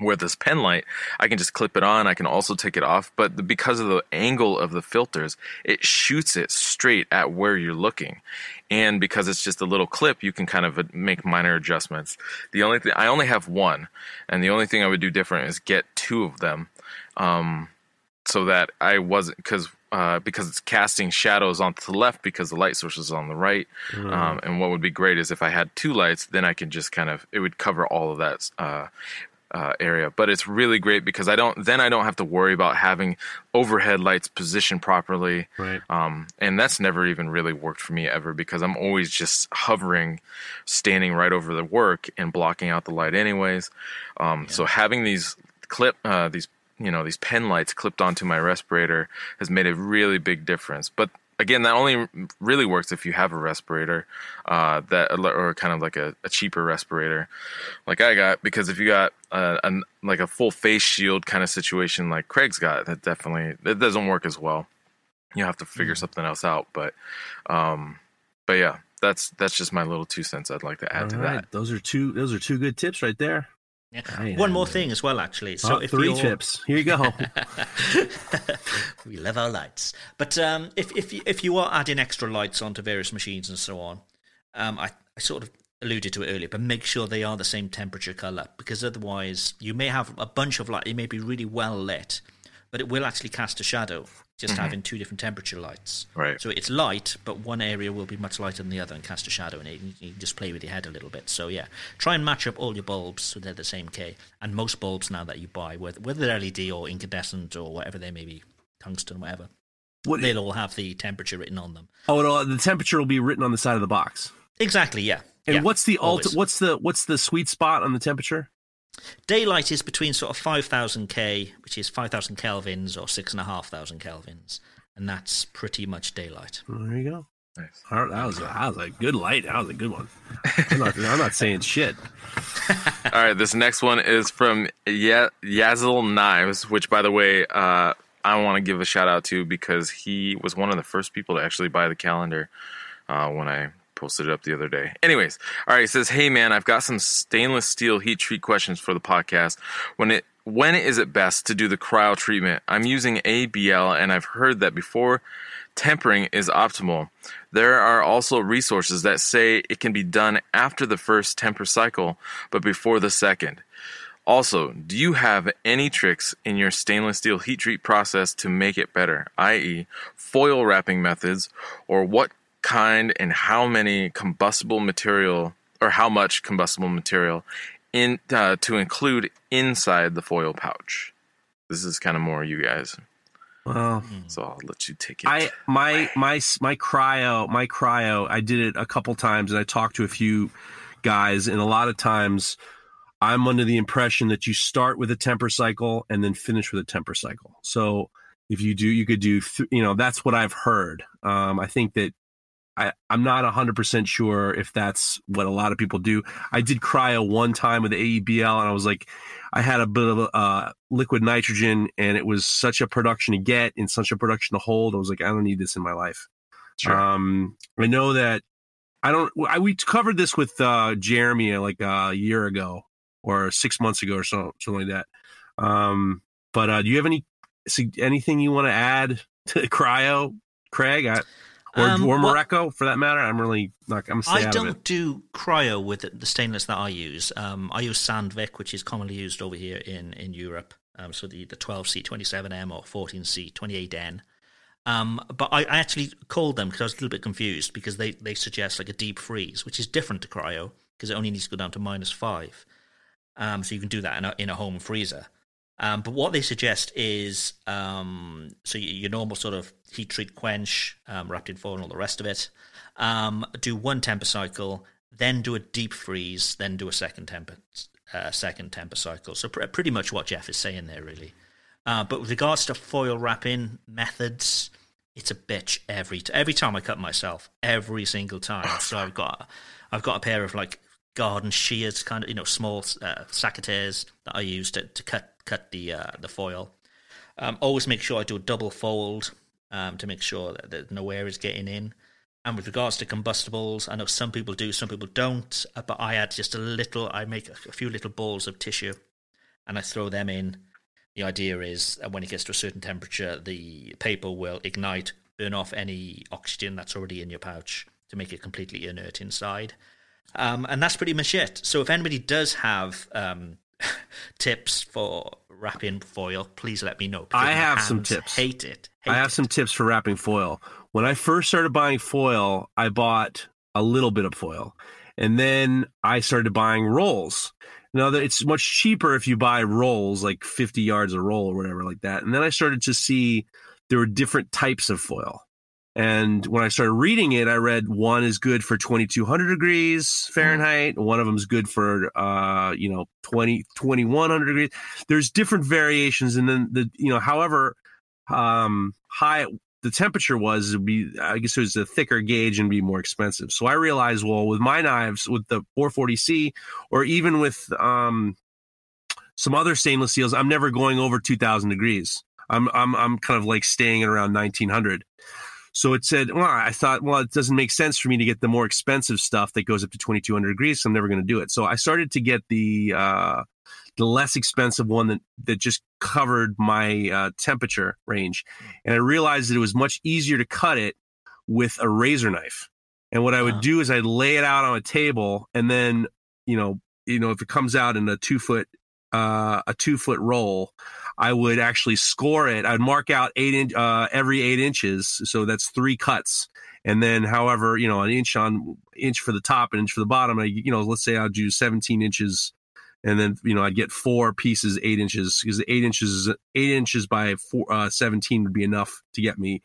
With this pen light, I can just clip it on. I can also take it off, but the, because of the angle of the filters, it shoots it straight at where you're looking. And because it's just a little clip, you can kind of make minor adjustments. The only thing I only have one, and the only thing I would do different is get two of them, um, so that I wasn't because uh, because it's casting shadows onto the left because the light source is on the right. Um, and what would be great is if I had two lights, then I could just kind of it would cover all of that uh, uh, area. But it's really great because I don't then I don't have to worry about having overhead lights positioned properly. Right. Um, and that's never even really worked for me ever because I'm always just hovering, standing right over the work and blocking out the light anyways. Um, So having these clip uh, these you know these pen lights clipped onto my respirator has made a really big difference. But again, that only really works if you have a respirator uh, that or kind of like a, a cheaper respirator like I got because if you got uh, an, like a full face shield kind of situation like Craig's got, that definitely that doesn't work as well. You have to figure something else out, but um, but yeah, that's that's just my little two cents I'd like to add All to right, that. those are two. Those are two good tips right there. Yeah. One more thing as well, actually. So Oh, if 3 you're- tips. Here you go. we love our lights. But um, if if you, if you are adding extra lights onto various machines and so on, um, I, I sort of alluded to it earlier, but make sure they are the same temperature color because otherwise you may have a bunch of light. It may be really well lit, but it will actually cast a shadow just mm-hmm. having two different temperature lights. Right. So it's light, but one area will be much lighter than the other and cast a shadow in it. You just play with your head a little bit. So yeah, try and match up all your bulbs so they're the same K. And most bulbs now that you buy, whether whether they're LED or incandescent or whatever they may be, tungsten, whatever, What, they'll all have the temperature written on them. oh, the temperature will be written on the side of the box. Exactly. Yeah. And Yeah, what's the always. What's the what's the sweet spot on the temperature? Daylight is between sort of 5,000 K, which is 5,000 kelvins or 6,500 kelvins. And that's pretty much daylight. Well, there you go. Nice. All right, that was a, that was a good light. That was a good one. I'm not, I'm not saying shit. All right, this next one is from Ye- Yazzle Knives, which, by the way, uh, I want to give a shout out to because he was one of the first people to actually buy the calendar uh, when I posted it up the other day. Anyways, all right, says, "Hey man, I've got some stainless steel heat treat questions for the podcast. When it when is it best to do the cryo treatment? I'm using ABL, and I've heard that before." Tempering is optimal. There are also resources that say it can be done after the first temper cycle, but before the second. Also, do you have any tricks in your stainless steel heat treat process to make it better, i.e., foil wrapping methods, or what kind and how many combustible material or how much combustible material in uh, to include inside the foil pouch? This is kind of more you guys. Well, So I'll let you take it. I my my my cryo my cryo I did it a couple times and I talked to a few guys and a lot of times I'm under the impression that you start with a temper cycle and then finish with a temper cycle. So if you do you could do th- you know that's what I've heard. Um, I think that I I'm not 100% sure if that's what a lot of people do. I did cryo one time with the AEBL and I was like I had a bit of uh, liquid nitrogen and it was such a production to get and such a production to hold. I was like I don't need this in my life. Sure. Um, I know that I don't. I, we covered this with uh, Jeremy uh, like uh, a year ago or six months ago or so, something like that. Um, but uh, do you have any anything you want to add to cryo, Craig, I, or Um, or for that matter? I'm really not. I'm I don't do cryo with the- the stainless that I use. Um, I use Sandvik, which is commonly used over here in, in Europe. Um, so the, the 12C27M or 14C28N. Um, but I, I actually called them because I was a little bit confused because they, they suggest like a deep freeze, which is different to cryo because it only needs to go down to minus five. Um, so you can do that in a, in a home freezer. Um, but what they suggest is um, so your normal sort of heat treat quench, um, in foil and all the rest of it. Um, do one temper cycle, then do a deep freeze, then do a second temper uh, second temper cycle. So pr- pretty much what Jeff is saying there, really. Uh, but with regards to foil wrapping methods, it's a bitch every t- every time I cut myself, every single time. So I've got I've got a pair of like garden shears, kind of you know small uh, that I use to, to cut cut the uh, the foil. Um, always make sure I do a double fold um, to make sure that, that no air is getting in. And with regards to combustibles, I know some people do, some people don't. uh, But I add just a little. I make a, few little balls of tissue, and I throw them in. The idea is that when it gets to a certain temperature, the paper will ignite, burn off any oxygen that's already in your pouch to make it completely inert inside. Um, and that's pretty much it. So if anybody does have um, tips for wrapping foil, please let me know. I have some tips. Hate it. Hate I have it. some tips for wrapping foil. When I first started buying foil, I bought a little bit of foil, and then I started buying rolls. Now that it's much cheaper if you buy rolls, like fifty yards a roll or whatever like that. And then I started to see there were different types of foil. And when I started reading it, I read one is good for 2200 degrees Fahrenheit. One of them is good for, uh, you know, 20, 2100 degrees. There's different variations. And then the, you know, however, um, high the temperature was, would be, I guess it was a thicker gauge and be more expensive. So I realized, well, with my knives, with the 440C or even with, um, some other stainless steels, I'm never going over 2000 degrees. I'm, I'm, I'm kind of like staying at around 1900. So it said, well, I thought, well, it doesn't make sense for me to get the more expensive stuff that goes up to 2200 degrees. So I'm never going to do it. So I started to get the, uh, the less expensive one that, that just covered my uh, temperature range. And I realized that it was much easier to cut it with a razor knife. And what I would do is I'd lay it out on a table and then, you know, you know, if it comes out in a two foot, uh, a two foot roll, I would actually score it. I'd mark out eight inch, uh, every eight inches. So that's three cuts. And then, however, you know, an inch on inch for the top, an inch for the bottom. I, you know, let's say I'll do 17 inches and then, you know, I'd get four pieces, eight inches because eight inches, eight inches by four, uh, 17 would be enough to get me,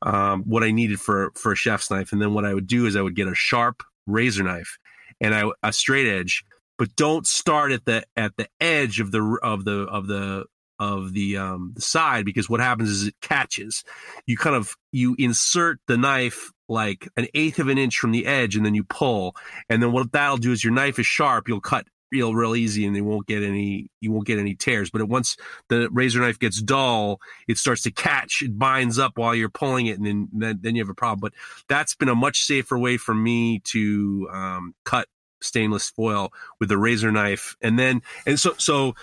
um, what I needed for, for a chef's knife. And then what I would do is I would get a sharp razor knife and I, a straight edge, but don't start at the, at the edge of the, of the, of the, of the um the side because what happens is it catches. You kind of you insert the knife like an eighth of an inch from the edge and then you pull. And then what that'll do is your knife is sharp you'll cut real real easy and they won't get any you won't get any tears. But once the razor knife gets dull it starts to catch it binds up while you're pulling it and then then, then you have a problem. But that's been a much safer way for me to um, cut stainless foil with a razor knife. And then and so so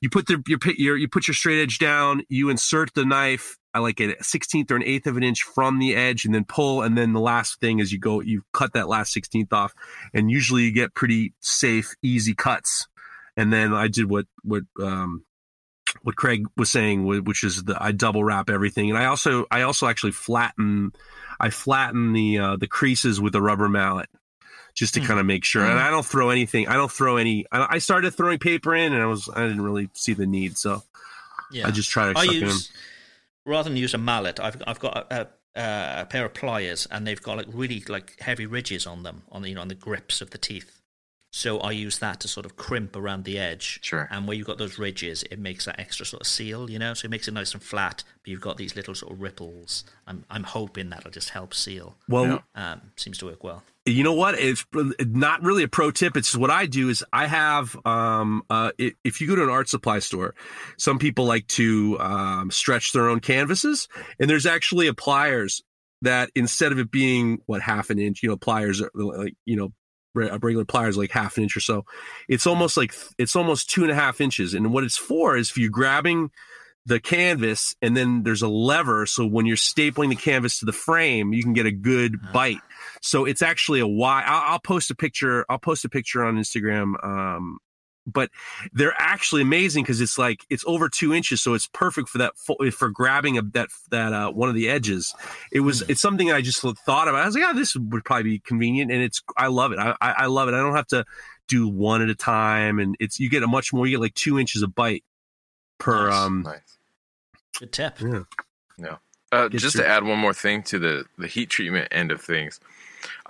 you put the your, your you put your straight edge down you insert the knife at like a 16th or an eighth of an inch from the edge and then pull. And then the last thing is you go you cut that last 16th off. And usually you get pretty safe easy cuts. And then i did what what um what craig was saying which is the i double wrap everything. And i also i also actually flatten i flatten the uh the creases with a rubber mallet just to Hmm. kind of make sure and i don't throw anything i don't throw any I, I started throwing paper in and i was i didn't really see the need so Yeah. i just try to I use rather than use a mallet, I've I've got a, a, a pair of pliers, and they've got like really like heavy ridges on them on the you know on the grips of the teeth. So I use that to sort of crimp around the edge. Sure. And where you've got those ridges, it makes that extra sort of seal, you know. So it makes it nice and flat, but you've got these little sort of ripples. I'm I'm hoping that'll just help seal. Well, Um, seems to work well. You know what? It's not really a pro tip. It's what I do is I have, um, uh, if you go to an art supply store, some people like to um, stretch their own canvases, and there's actually a pliers that instead of it being what half an inch, you know, pliers are like you know. A regular pliers like half an inch or so. It's almost like it's almost two and a half inches. And what it's for is for you're grabbing the canvas and then there's a lever. So when you're stapling the canvas to the frame, you can get a good bite. So it's actually a why. I'll, I'll post a picture. I'll post a picture on Instagram. Um, but they're actually amazing because it's like it's over two inches, so it's perfect for that for grabbing a, that that uh, one of the edges. It was it's something I just thought about. I was like, yeah, this would probably be convenient, and it's I love it. I, I I love it. I don't have to do one at a time, and it's you get a much more. You get like two inches of bite per Nice. um. Nice. Good tip. Yeah. Uh, just your- to add one more thing to the the heat treatment end of things,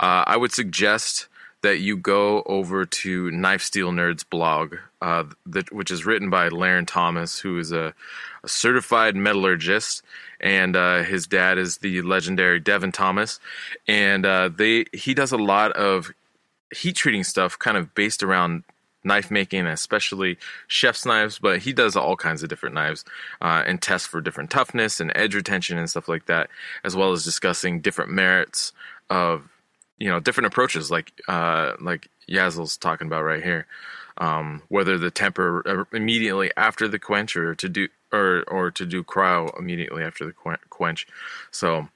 uh, I would suggest that you go over to Knife Steel Nerds blog, uh, that, which is written by Larrin Thomas, who is a, a certified metallurgist, and uh, his dad is the legendary Devin Thomas, and uh, they he does a lot of heat treating stuff, kind of based around knife making, especially chef's knives, but he does all kinds of different knives uh, and tests for different toughness and edge retention and stuff like that, as well as discussing different merits of you know different approaches, like uh, like Yazel's talking about right here. Um, whether the temper uh, immediately after the quench or to do or or to do cryo immediately after the quench. So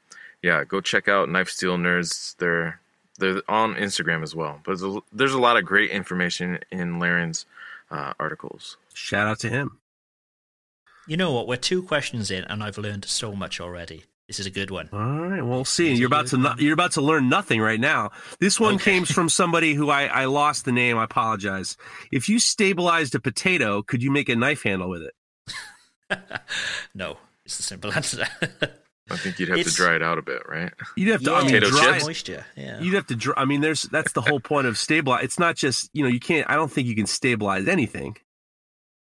yeah, go check out Knife Steel Nerds. They're they're on Instagram as well. But there's a, there's a lot of great information in Larrin's uh, articles. Shout out to him. You know what? We're two questions in, and I've learned so much already. This is a good one. All right, we'll see. You're about to good? no, you're about to learn nothing right now. This one Okay. came from somebody who I I lost the name. I apologize. If you stabilized a potato, could you make a knife handle with it? no, it's the simple answer. I think you'd have It's- to dry it out a bit, right? You'd have to. I mean, Potato dry. chips? moisture. Yeah. You'd have to. Dry, I mean, there's that's the whole point of stabilize. It's not just you know you can't. I don't think you can stabilize anything.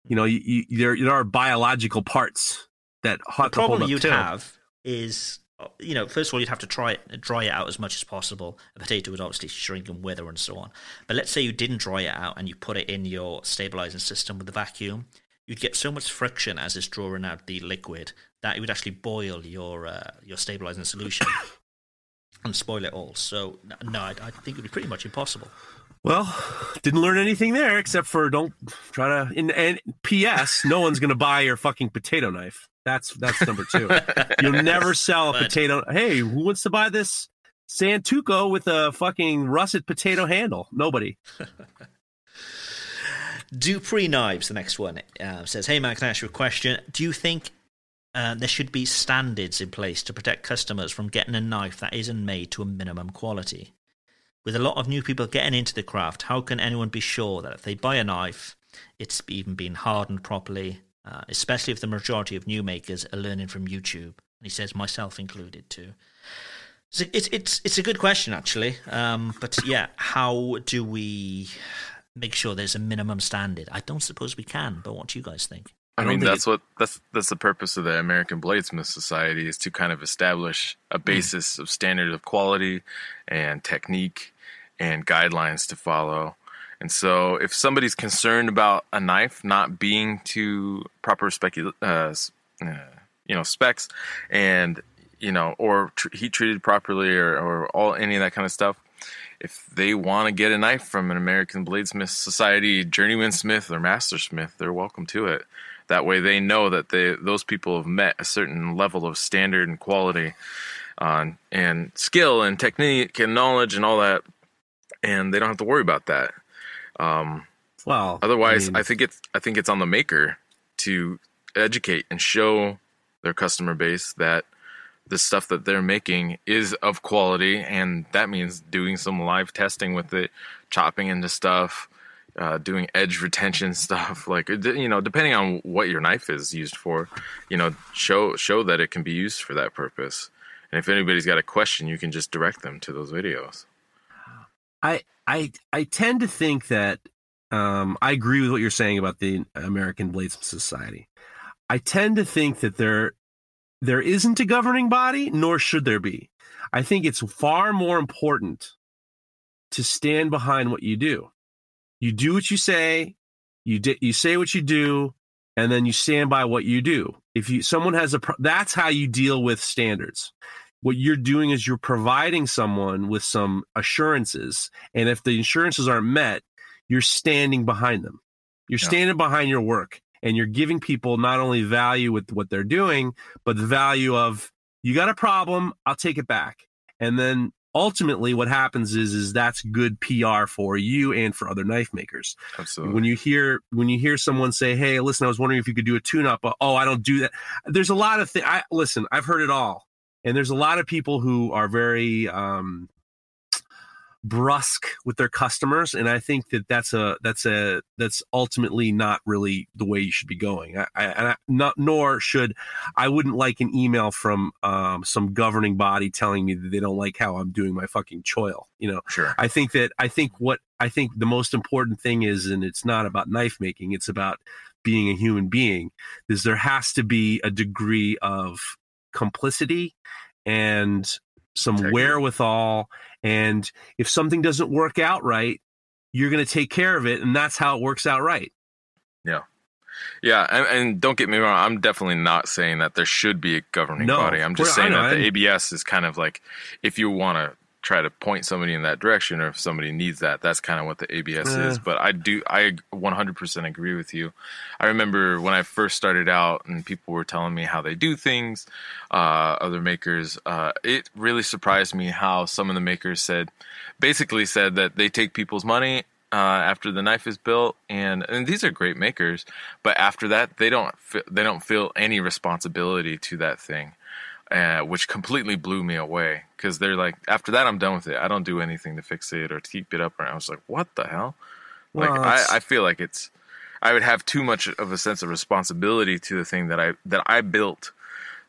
You know, you, you, there there are biological parts that the have to hold problem up you'd too. have is, uh, you know, first of all, you'd have to try it, dry it out as much as possible. A potato would obviously shrink and wither and so on. But let's say you didn't dry it out and you put it in your stabilizing system with the vacuum, you'd get so much friction as it's drawing out the liquid that it would actually boil your uh, your stabilizing solution and spoil it all. So no, I, I think it would be pretty much impossible. Well, didn't learn anything there except for don't try to. And, and P.S. No one's going to buy your fucking potato knife. That's that's number two. You'll never sell a But- potato. Hey, who wants to buy this Santoku with a fucking russet potato handle? Nobody. Dupree Knives, the next one, uh, says, Hey man, can I ask you a question? Do you think uh, there should be standards in place to protect customers from getting a knife that isn't made to a minimum quality? With a lot of new people getting into the craft, how can anyone be sure that if they buy a knife, it's even been hardened properly, uh, especially if the majority of new makers are learning from YouTube? And he says, myself included too. So it's it's it's a good question actually, um, but yeah, how do we make sure there's a minimum standard? I don't suppose we can, but what do you guys think? I, I mean, think that's what that's that's the purpose of the American Bladesmith Society is to kind of establish Hmm. a basis of standard of quality and technique and guidelines to follow. And so, if somebody's concerned about a knife not being to proper uh, uh, you know specs and you know or tr- heat treated properly or, or all any of that kind of stuff if they want to get a knife from an American Bladesmith Society journeyman smith or master smith, they're welcome to it. That way, they know that they those people have met a certain level of standard and quality, uh, and skill and technique and knowledge and all that, and they don't have to worry about that. Um, Well, otherwise, mean, I think it's I think it's on the maker to educate and show their customer base that the stuff that they're making is of quality and that means doing some live testing with it chopping into stuff uh, doing edge retention stuff. Like you know, depending on what your knife is used for, you know, show show that it can be used for that purpose. And if anybody's got a question, you can just direct them to those videos. I I I tend to think that um, I agree with what you're saying about the American Bladesmith Society. I tend to think that there there isn't a governing body, nor should there be. I think it's far more important to stand behind what you do. You do what you say, you di- you say what you do, and then you stand by what you do. If you someone has a pro- that's how you deal with standards. What you're doing is you're providing someone with some assurances, and if the assurances aren't met, you're standing behind them. You're Yeah. standing behind your work and you're giving people not only value with what they're doing, but the value of you got a problem, I'll take it back. And then ultimately what happens is is that's good PR for you and for other knife makers. Absolutely. When you hear when you hear someone say, "Hey, listen, I was wondering if you could do a tune-up." but, Oh, I don't do that. There's a lot of things. I listen. I've heard it all, and there's a lot of people who are very um, brusque with their customers, and I think that that's a that's a that's ultimately not really the way you should be going. I, I, and I not nor should I wouldn't like an email from um, some governing body telling me that they don't like how I'm doing my fucking choil. You know, sure. I think that I think what I think the most important thing is, and it's not about knife making, it's about being a human being, is there has to be a degree of complicity and some wherewithal. And if something doesn't work out right, you're going to take care of it. And that's how it works out right. Yeah, and, and don't get me wrong, I'm definitely not saying that there should be a governing No. body. I'm just saying that the ABS is kind of like if you want to try to point somebody in that direction or if somebody needs that, that's kind of what the ABS Yeah. is. But I do I 100% agree with you. I remember when I first started out and people were telling me how they do things, uh, other makers, uh, it really surprised me how some of the makers said basically said that they take people's money uh, after the knife is built, and and these are great makers, but after that they don't they don't feel any responsibility to that thing, uh, which completely blew me away because they're like after that I'm done with it. I don't do anything to fix it or to keep it up. And I was like, what the hell? Like Well, I, I feel like it's I would have too much of a sense of responsibility to the thing that I that I built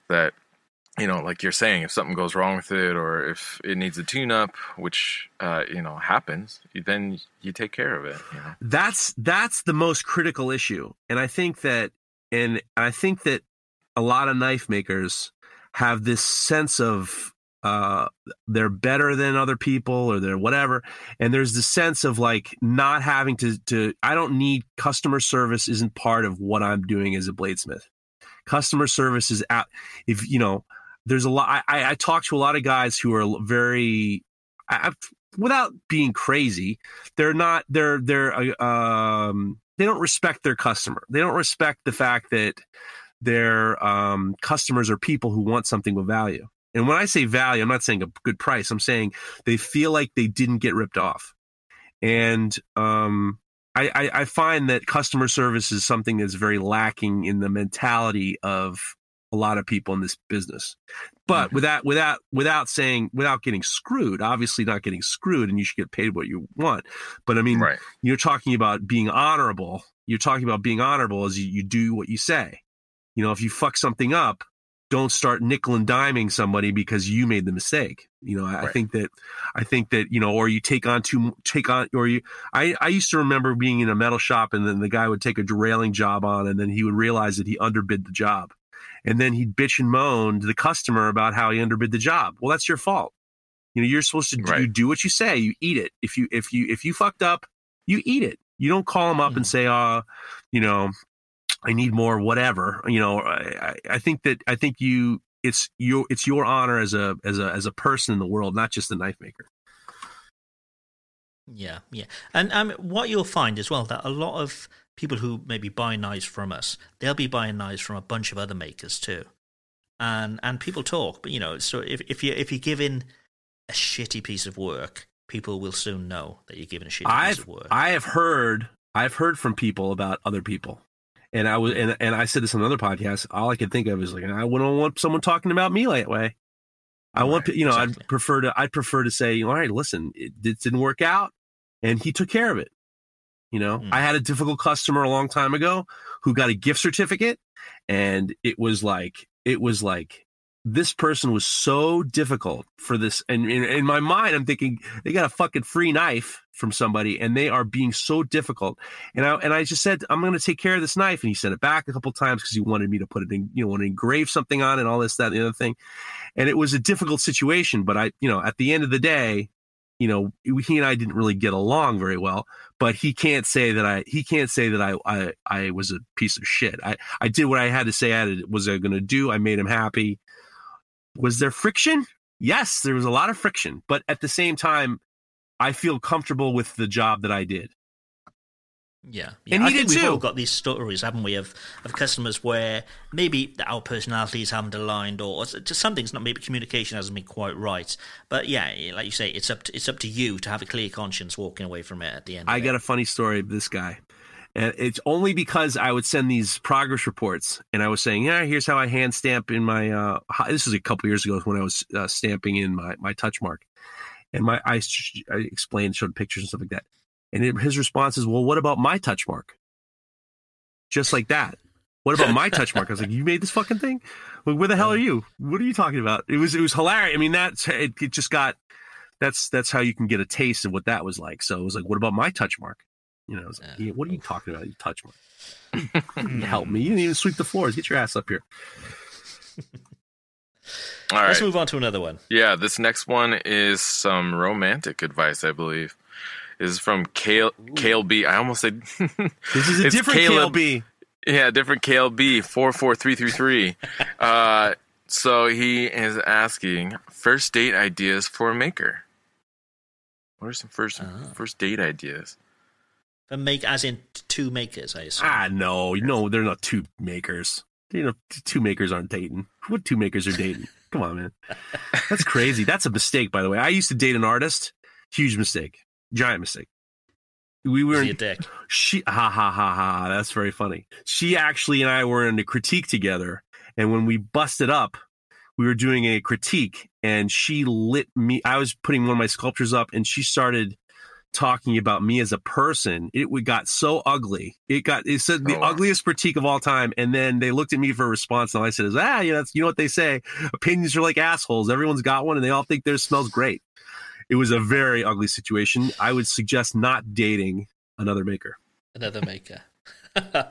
that you know like you're saying if something goes wrong with it or if it needs a tune up which uh, you know happens then you take care of it you know that's that's the most critical issue and i think that and i think that a lot of knife makers have this sense of uh they're better than other people or they're whatever. And there's the sense of like not having to to i don't need customer service isn't part of what i'm doing as a bladesmith. Customer service is out if you know there's a lot i i talk to a lot of guys who are very I, without being crazy they're not they're they're uh, um they don't respect their customer. They don't respect the fact that their um customers are people who want something with value and when i say value i'm not saying a good price i'm saying they feel like they didn't get ripped off and um I, I, I find that customer service is something that's very lacking in the mentality of a lot of people in this business. But Mhm. without without without saying without getting screwed, obviously not getting screwed, and you should get paid what you want. But I mean, right you're talking about being honorable. You're talking about being honorable as you, you do what you say. You know, if you fuck something up, don't start nickel and diming somebody because you made the mistake. You know, I, I think that, I think that, you know, or you take on too, take on, or you, I, I used to remember being in a metal shop and then the guy would take a derailing job on and then he would realize that he underbid the job. And then he'd bitch and moan to the customer about how he underbid the job. Well, that's your fault. You know, you're supposed to do, Right. you do what you say. You eat it. If you if you if you fucked up, you eat it. You don't call them up and say, "Uh, you know, I need more, whatever." You know, I, I- think that I think you it's your it's your honor as a as a as a person in the world, not just the knife maker. Yeah, yeah, and um, what you'll find as well that a lot of people who maybe buy knives from us, they'll be buying knives from a bunch of other makers too, and and people talk. But you know, so if if you if you give in a shitty piece of work, people will soon know that you're giving a shitty piece I've of work. I have heard I've heard from people about other people. And I was and, and I said this on another podcast. All I could think of is like I wouldn't want someone talking about me that way. I want Right, you know exactly. I'd prefer to I'd prefer to say all right listen it, it didn't work out and he took care of it You know, Mm. I had a difficult customer a long time ago who got a gift certificate, and it was like it was like this person was so difficult for this. And in, my mind, I'm thinking they got a fucking free knife from somebody, and they are being so difficult. And I and I just said I'm going to take care of this knife, and he sent it back a couple times because he wanted me to put it in, you know, want to engrave something on it, and all this, that, and the other thing. And it was a difficult situation, but I, you know, at the end of the day, you know, he and I didn't really get along very well. But he can't say that I he can't say that I I, I was a piece of shit. I I did what I had to say I was I going to do. I made him happy. Was there friction? Yes, there was a lot of friction, but at the same time, I feel comfortable with the job that I did. Yeah, And yeah. he I think did we've too. all got these stories, haven't we, of of customers where maybe our personalities haven't aligned, or just something's not maybe communication hasn't been quite right. But yeah, like you say, it's up to, it's up to you to have a clear conscience walking away from it at the end. I got it. a funny story of this guy. And it's only because I would send these progress reports and I was saying, yeah, here's how I hand stamp in my, uh, this is a couple years ago when I was uh, stamping in my, my touch mark. And my, I, I explained, showed pictures and stuff like that. And it, his response is, well, what about my touch mark? Just like that. What about my touch mark? I was like, you made this fucking thing? Like, where the hell are you? What are you talking about? It was, it was hilarious. I mean, that's, it, it just got, that's, that's how you can get a taste of what that was like. So it was like, what about my touch mark? You know, I was like, Yeah. yeah, what are you talking about? You touch mark. Help me. You didn't even sweep the floors. Get your ass up here. All right. Let's move on to another one. Yeah, this next one is some romantic advice, I believe. This is from Kale Kale B. I almost said This is a It's different Caleb. KLB. Yeah, different KLB four four three three three. Uh, so he is asking first date ideas for a maker. What are some first Ah. first date ideas? And make as in two makers, I assume. Ah, no, no, they're not two makers. You know, two makers aren't dating. What two makers are dating? Come on, man. That's crazy. That's a mistake, by the way. I used to date an artist. Huge mistake. Giant mistake. We were in, a dick? she ha ha ha ha that's very funny she actually and i were in a critique together and when we busted up we were doing a critique and she lit me i was putting one of my sculptures up and she started talking about me as a person it would- got so ugly it got it said the Oh, wow. ugliest critique of all time and then they looked at me for a response and i said ah yeah that's you know what they say opinions are like assholes everyone's got one and they all think theirs smells great it was a very ugly situation i would suggest not dating another maker Another maker.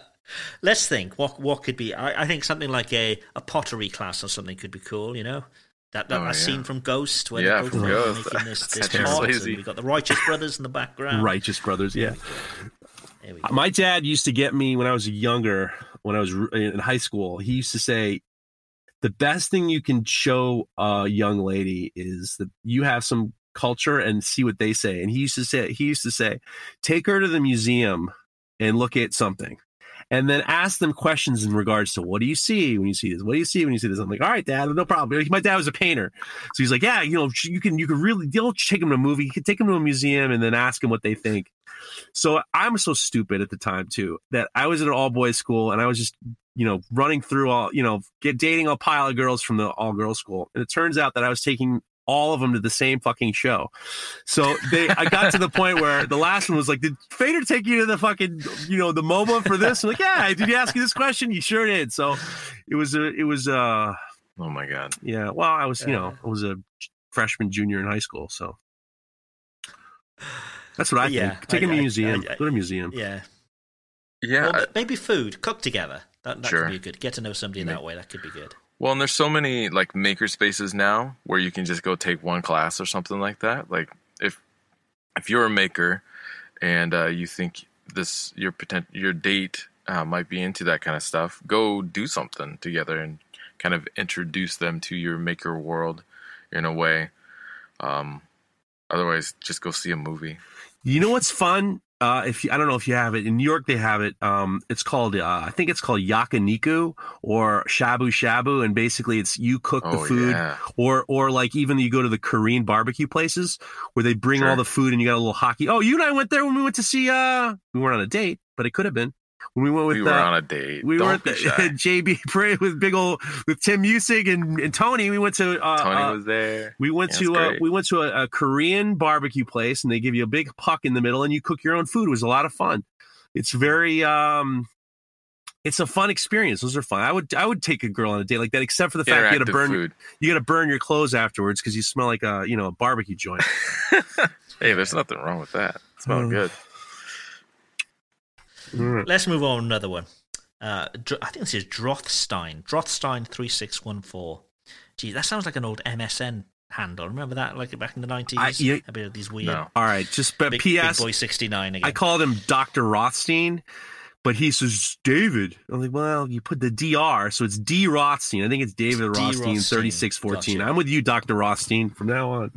Let's think. What what could be? I, I think something like a, a pottery class or something could be cool. You know, that that, Oh, that yeah. scene from Ghost where Yeah, they're from both Ghost. making this, this That's and Swayze. we got the Righteous Brothers in the background. Righteous Brothers, yeah. There we go. My dad used to get me when I was younger, when I was in high school. He used to say, "The best thing you can show a young lady is that you have some culture and see what they say." And he used to say, he used to say, "Take her to the museum and look at something." And then ask them questions in regards to what do you see when you see this? What do you see when you see this? I'm like, all right, Dad, no problem. My dad was a painter, so he's like, yeah, you know, you can you can really you don't take him to a movie, you can take him to a museum, and then ask him what they think. So I'm so stupid at the time too that I was at an all boys school and I was just you know running through all you know get dating a pile of girls from the all girls school and it turns out that I was taking all of them to the same fucking show. So they I got to the point where the last one was like, did Fader take you to the fucking you know the MoMA for this? I'm like, yeah. Did he ask you this question? You sure did. So it was a it was uh Oh my god. yeah. Well, I was you know I was a freshman junior in high school, so. That's what I Yeah, think. Take I- him to a I- museum. I- I- Go to a museum. Yeah. Yeah. Well, maybe food, cook together. That, that Sure. could be good. Get to know somebody Ma- that way. That could be good. Well, and there's so many like maker spaces now where you can just go take one class or something like that. Like if if you're a maker and uh, you think this your potent your date uh, might be into that kind of stuff, go do something together and kind of introduce them to your maker world in a way. Um, otherwise, just go see a movie. You know what's fun? Uh, if you, I don't know if you have it in New York, they have it. Um, it's called uh, I think it's called yakiniku or shabu shabu, and basically it's you cook the Oh, food, yeah. or or like even you go to the Korean barbecue places where they bring Sure. all the food and you got a little hockey. Oh, you and I went there when we went to see. Uh, we weren't on a date, but it could have been. When we went with we were uh, on a date. we Don't were at the. JB parade with big old with Tim Music and, and Tony. We went to uh, Tony uh, was there. we went Yeah, to uh, we went to a, a Korean barbecue place, and they give you a big puck in the middle, and you cook your own food. It was a lot of fun. It's very um, it's a fun experience. Those are fun. I would I would take a girl on a date like that, except for the fact you got to burn food. you got to burn your clothes afterwards because you smell like a you know a barbecue joint. Hey, there's nothing wrong with that. It smells Mm. Let's move on another one. Uh, I think this is Drothstein. Drothstein three six one four. Gee, that sounds like an old MSN handle. Remember that, like back in the nineties? Yeah. A bit of these weird No. All right, just but big, big boy sixty nine again. I called him Doctor Rothstein, but he says David. I'm like, well, you put the Dr. So it's D Rothstein. I think it's David It's Rothstein, Rothstein. thirty six fourteen. I'm with you, Doctor Rothstein, from now on.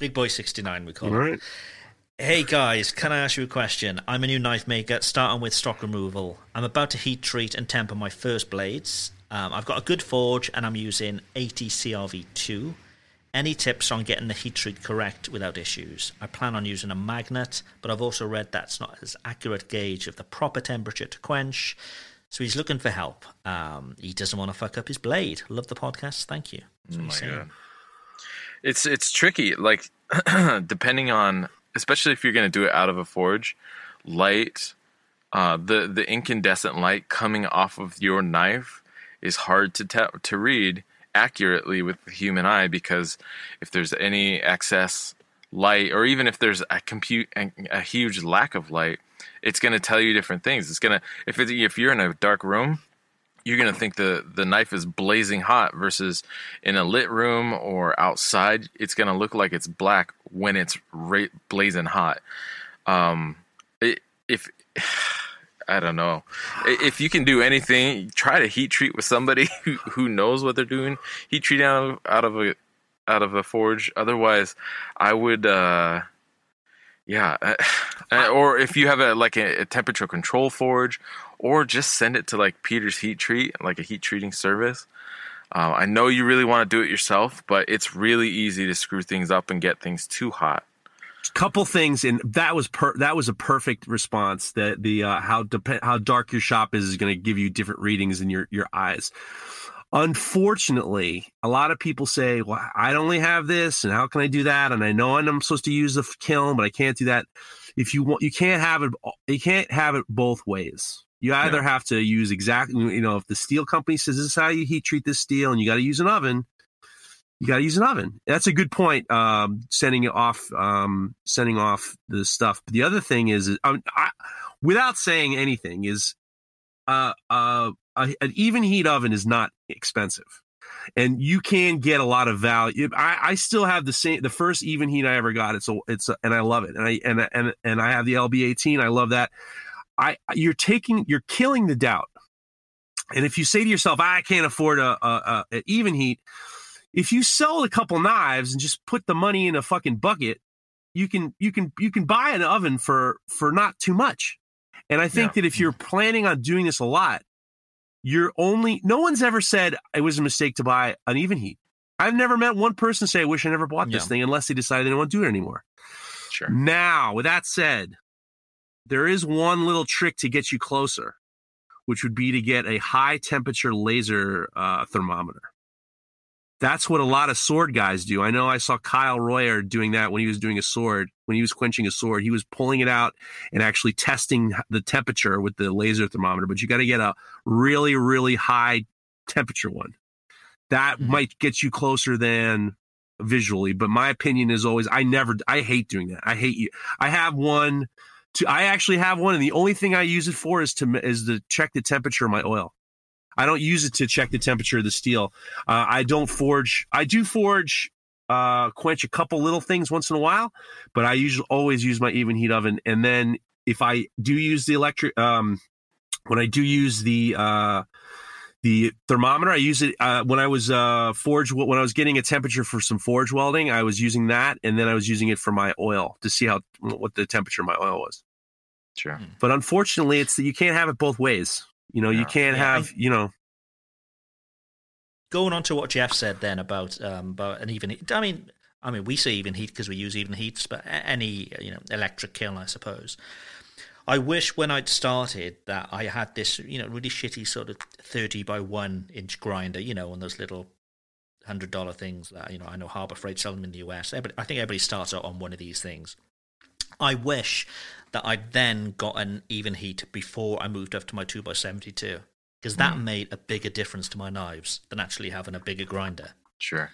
big boy sixty nine. We call All it. right. Hey guys, can I ask you a question? I'm a new knife maker, starting with stock removal. I'm about to heat treat and temper my first blades. Um, I've got a good forge and I'm using 80 CRV2. Any tips on getting the heat treat correct without issues? I plan on using a magnet, but I've also read that's not as accurate gauge of the proper temperature to quench. So he's looking for help. Um, he doesn't want to fuck up his blade. Love the podcast. Thank you. Oh my god. It's it's tricky. Like depending on, especially if you're going to do it out of a forge, light, uh, the the incandescent light coming off of your knife is hard to te- to read accurately with the human eye because if there's any excess light or even if there's a compute a huge lack of light it's going to tell you different things. It's going to if if you're in a dark room you're going to think the the knife is blazing hot versus in a lit room or outside it's going to look like it's black when it's ra- blazing hot um it, if I don't know. If you can do anything, try to heat treat with somebody who, who knows what they're doing. Heat treat out of out of a out of a forge. Otherwise, I would. uh yeah, uh, or if you have a like a, a temperature control forge, or just send it to like Peter's Heat Treat, like a heat treating service. Uh, I know you really want to do it yourself, but it's really easy to screw things up and get things too hot. couple things and that was per that was a perfect response that the uh how dep- how dark your shop is is going to give you different readings in your your eyes unfortunately a lot of people say well i only have this and how can i do that and i know i'm supposed to use the kiln but i can't do that if you want you can't have it you can't have it both ways you either have to use exactly you know if the steel company says this is how you heat treat this steel and you got to use an oven you got to use an oven. That's a good point. Um, sending it off, um, sending off the stuff. But the other thing is, is um, I, without saying anything, is uh, uh, a, an Evenheat oven is not expensive, and you can get a lot of value. I, I still have the same, the first Evenheat I ever got. It's a, it's a, and I love it, and I and and and I have the LB eighteen. I love that. I you're taking, you're killing the doubt. And if you say to yourself, I can't afford a, a, a, Evenheat, if you sell a couple knives and just put the money in a fucking bucket, you can you can you can buy an oven for for not too much. And I think Yeah. that if you're planning on doing this a lot, you're only no one's ever said it was a mistake to buy an Evenheat. I've never met one person say I wish I never bought this Yeah. thing unless they decided they don't want to do it anymore. Sure. Now, with that said, there is one little trick to get you closer, which would be to get a high temperature laser uh, thermometer. That's what a lot of sword guys do. I know I saw Kyle Royer doing that when he was doing a sword, when he was quenching a sword. He was pulling it out and actually testing the temperature with the laser thermometer. But you got to get a really, really high temperature one. That Mhm. might get you closer than visually. But my opinion is always I never, I hate doing that. I hate you. I have one. To, I actually have one, and the only thing I use it for is to is to check the temperature of my oil. I don't use it to check the temperature of the steel. Uh, I don't forge. I do forge, uh, quench a couple little things once in a while, but I usually always use my Evenheat oven. And then if I do use the electric, um, when I do use the uh, the thermometer, I use it uh, when I was uh, forge when I was getting a temperature for some forge welding. I was using that, and then I was using it for my oil to see how what the temperature of my oil was. Sure. But unfortunately, it's you can't have it both ways. You know, you can't Yeah, I- have you know. Going on to what Jeff said then about um, about an even. I mean, I mean, we say Evenheat because we use Evenheats, but any you know electric kiln, I suppose. I wish when I'd started that I had this, you know, really shitty sort of 30 by 1 inch grinder, you know, on those little hundred dollar things that you know I know Harbor Freight sell them in the US. Everybody, I think everybody starts out on one of these things. I wish that I'd then got an Evenheat before I moved up to my two x seventy two because that Mm. made a bigger difference to my knives than actually having a bigger grinder Sure.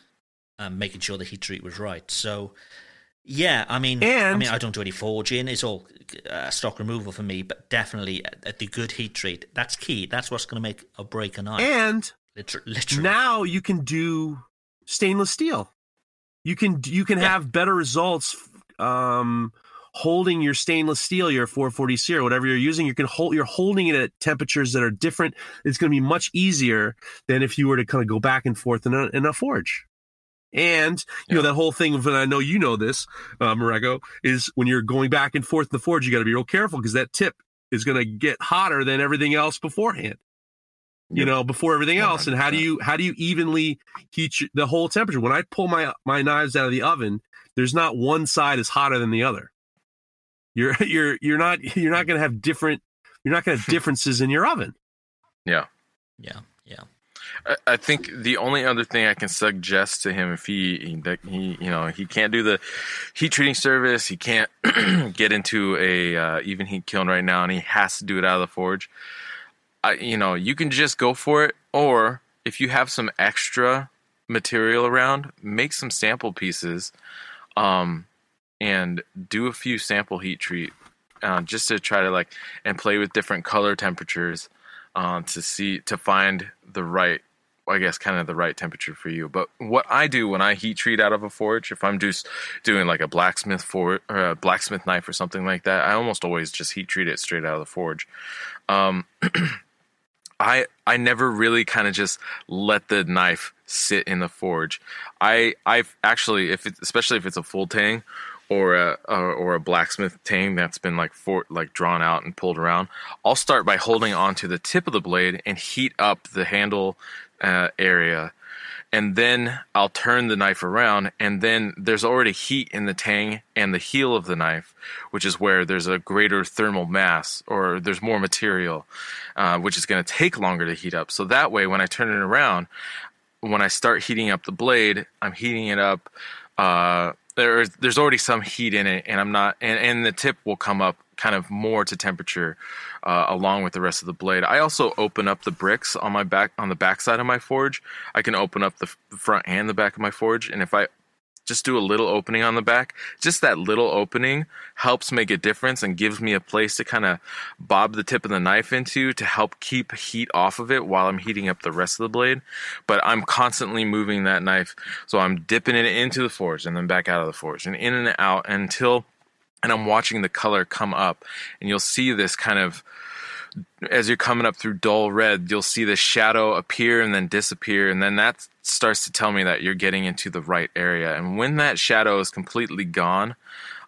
and making sure the heat treat was right. So. Yeah, I mean, I mean, I don't do any forging. It's all uh, stock removal for me, but definitely at, at the good heat treat. That's key. That's what's going to make or break a knife. And Liter- literally. now you can do stainless steel. You can you can Yeah. have better results um, holding your stainless steel, your 440 C or whatever you're using. You can hold you're holding it at temperatures that are different. It's going to be much easier than if you were to kind of go back and forth in a, in a forge. And you know that whole thing of, and I know you know this, uh, Mareko, is when you're going back and forth in the forge, you got to be real careful because that tip is going to get hotter than everything else beforehand. You Yep. know before everything else. And how do you how do you evenly heat your- the whole temperature? When i pull my my knives out of the oven there's not one side is hotter than the other. You're you're you're not you're not going to have different you're not going to have differences in your oven. Yeah. Yeah, yeah. I, think the only other thing I can suggest to him if he, he he you know he can't do the heat treating service, he can't get into a uh, Evenheat kiln right now, and he has to do it out of the forge. I you know you can just go for it, or if you have some extra material around, make some sample pieces, um, and do a few sample heat treat, uh, just to try to like and play with different color temperatures um, to see to find the right I guess kind of the right temperature for you. But what I do when I heat treat out of a forge, if I'm just doing like a blacksmith for or a blacksmith knife or something like that, I almost always just heat treat it straight out of the forge. Um, I I never really kind of just let the knife sit in the forge. I I've actually if it, especially if it's a full tang or a or, a blacksmith tang that's been like for like drawn out and pulled around, I'll start by holding onto the tip of the blade and heat up the handle uh, area. And then I'll turn the knife around, and then there's already heat in the tang and the heel of the knife, which is where there's a greater thermal mass or there's more material, uh, which is going to take longer to heat up. So that way, when I turn it around, when I start heating up the blade, I'm heating it up. Uh, there's there's already some heat in it, and I'm not, and, and the tip will come up kind of more to temperature uh, along with the rest of the blade. I also open up the bricks on my back on the back side of my forge. I can open up the front and the back of my forge, and if I just do a little opening on the back, just that little opening helps make a difference and gives me a place to kind of bob the tip of the knife into to help keep heat off of it while I'm heating up the rest of the blade. But I'm constantly moving that knife, so I'm dipping it into the forge and then back out of the forge and in and out until and I'm watching the color come up and you'll see this kind of as you're coming up through dull red, you'll see the shadow appear and then disappear, and then that starts to tell me that you're getting into the right area. And when that shadow is completely gone,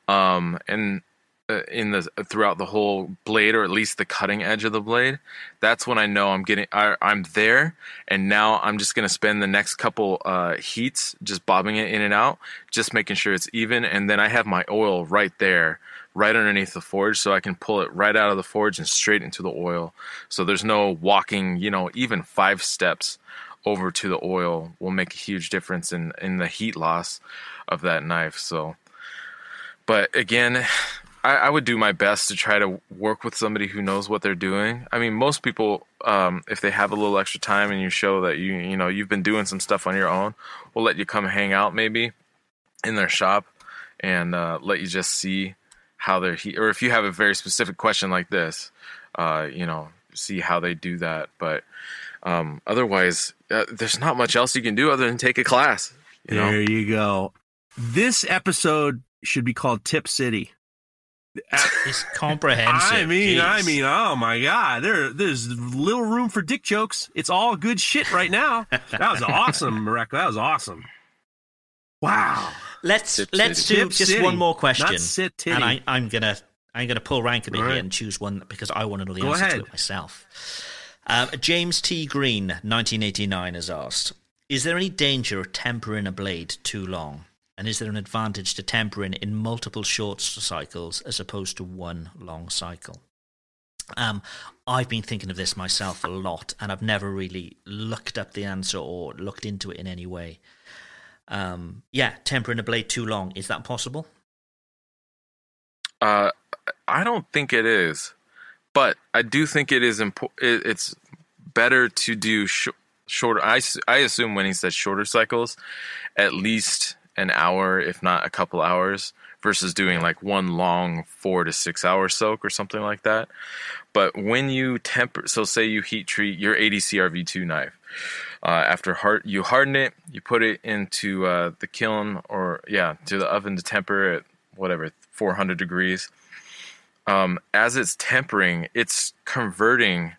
um, and in the throughout the whole blade, or at least the cutting edge of the blade, that's when I know I'm getting I, I'm there. And now I'm just gonna spend the next couple uh, heats just bobbing it in and out, just making sure it's even. And then I have my oil right there right underneath the forge so I can pull it right out of the forge and straight into the oil. So there's no walking, you know, even five steps over to the oil will make a huge difference in in the heat loss of that knife. So but again, I, I would do my best to try to work with somebody who knows what they're doing. I mean, most people, um, if they have a little extra time and you show that you you know you've been doing some stuff on your own, will let you come hang out maybe in their shop and uh, let you just see how they're he- or if you have a very specific question like this, uh, you know, see how they do that. But um, otherwise, uh, there's not much else you can do other than take a class. You know, there you go this episode should be called tip city It's comprehensive. I mean, I mean, oh my God, there, there's little room for dick jokes. It's all good shit right now. That was awesome, Mareko. That was awesome. Wow. let's Tip let's City. do Tip just City, one more question, not sit titty. and I, I'm gonna I'm gonna pull rank a bit All right. here and choose one because I want to know the Go answer ahead. to it myself. Uh, James T. Green, 1989, has asked: Is there any danger of tempering a blade too long? And is there an advantage to tempering in multiple short cycles as opposed to one long cycle? Um, I've been thinking of this myself a lot, and I've never really looked up the answer or looked into it in any way. Um, yeah, tempering a blade too long is that possible? Uh, I don't think it is, but I do think it is important. It's better to do sh- shorter. I, I assume when he says shorter cycles, at least an hour, if not a couple hours, versus doing like one long four to six hour soak or something like that. But when you temper, so say you heat treat your 80CrV2 knife. Uh, after hard, you harden it, you put it into uh, the kiln or yeah, to the oven to temper at whatever 400 degrees. Um, as it's tempering, it's converting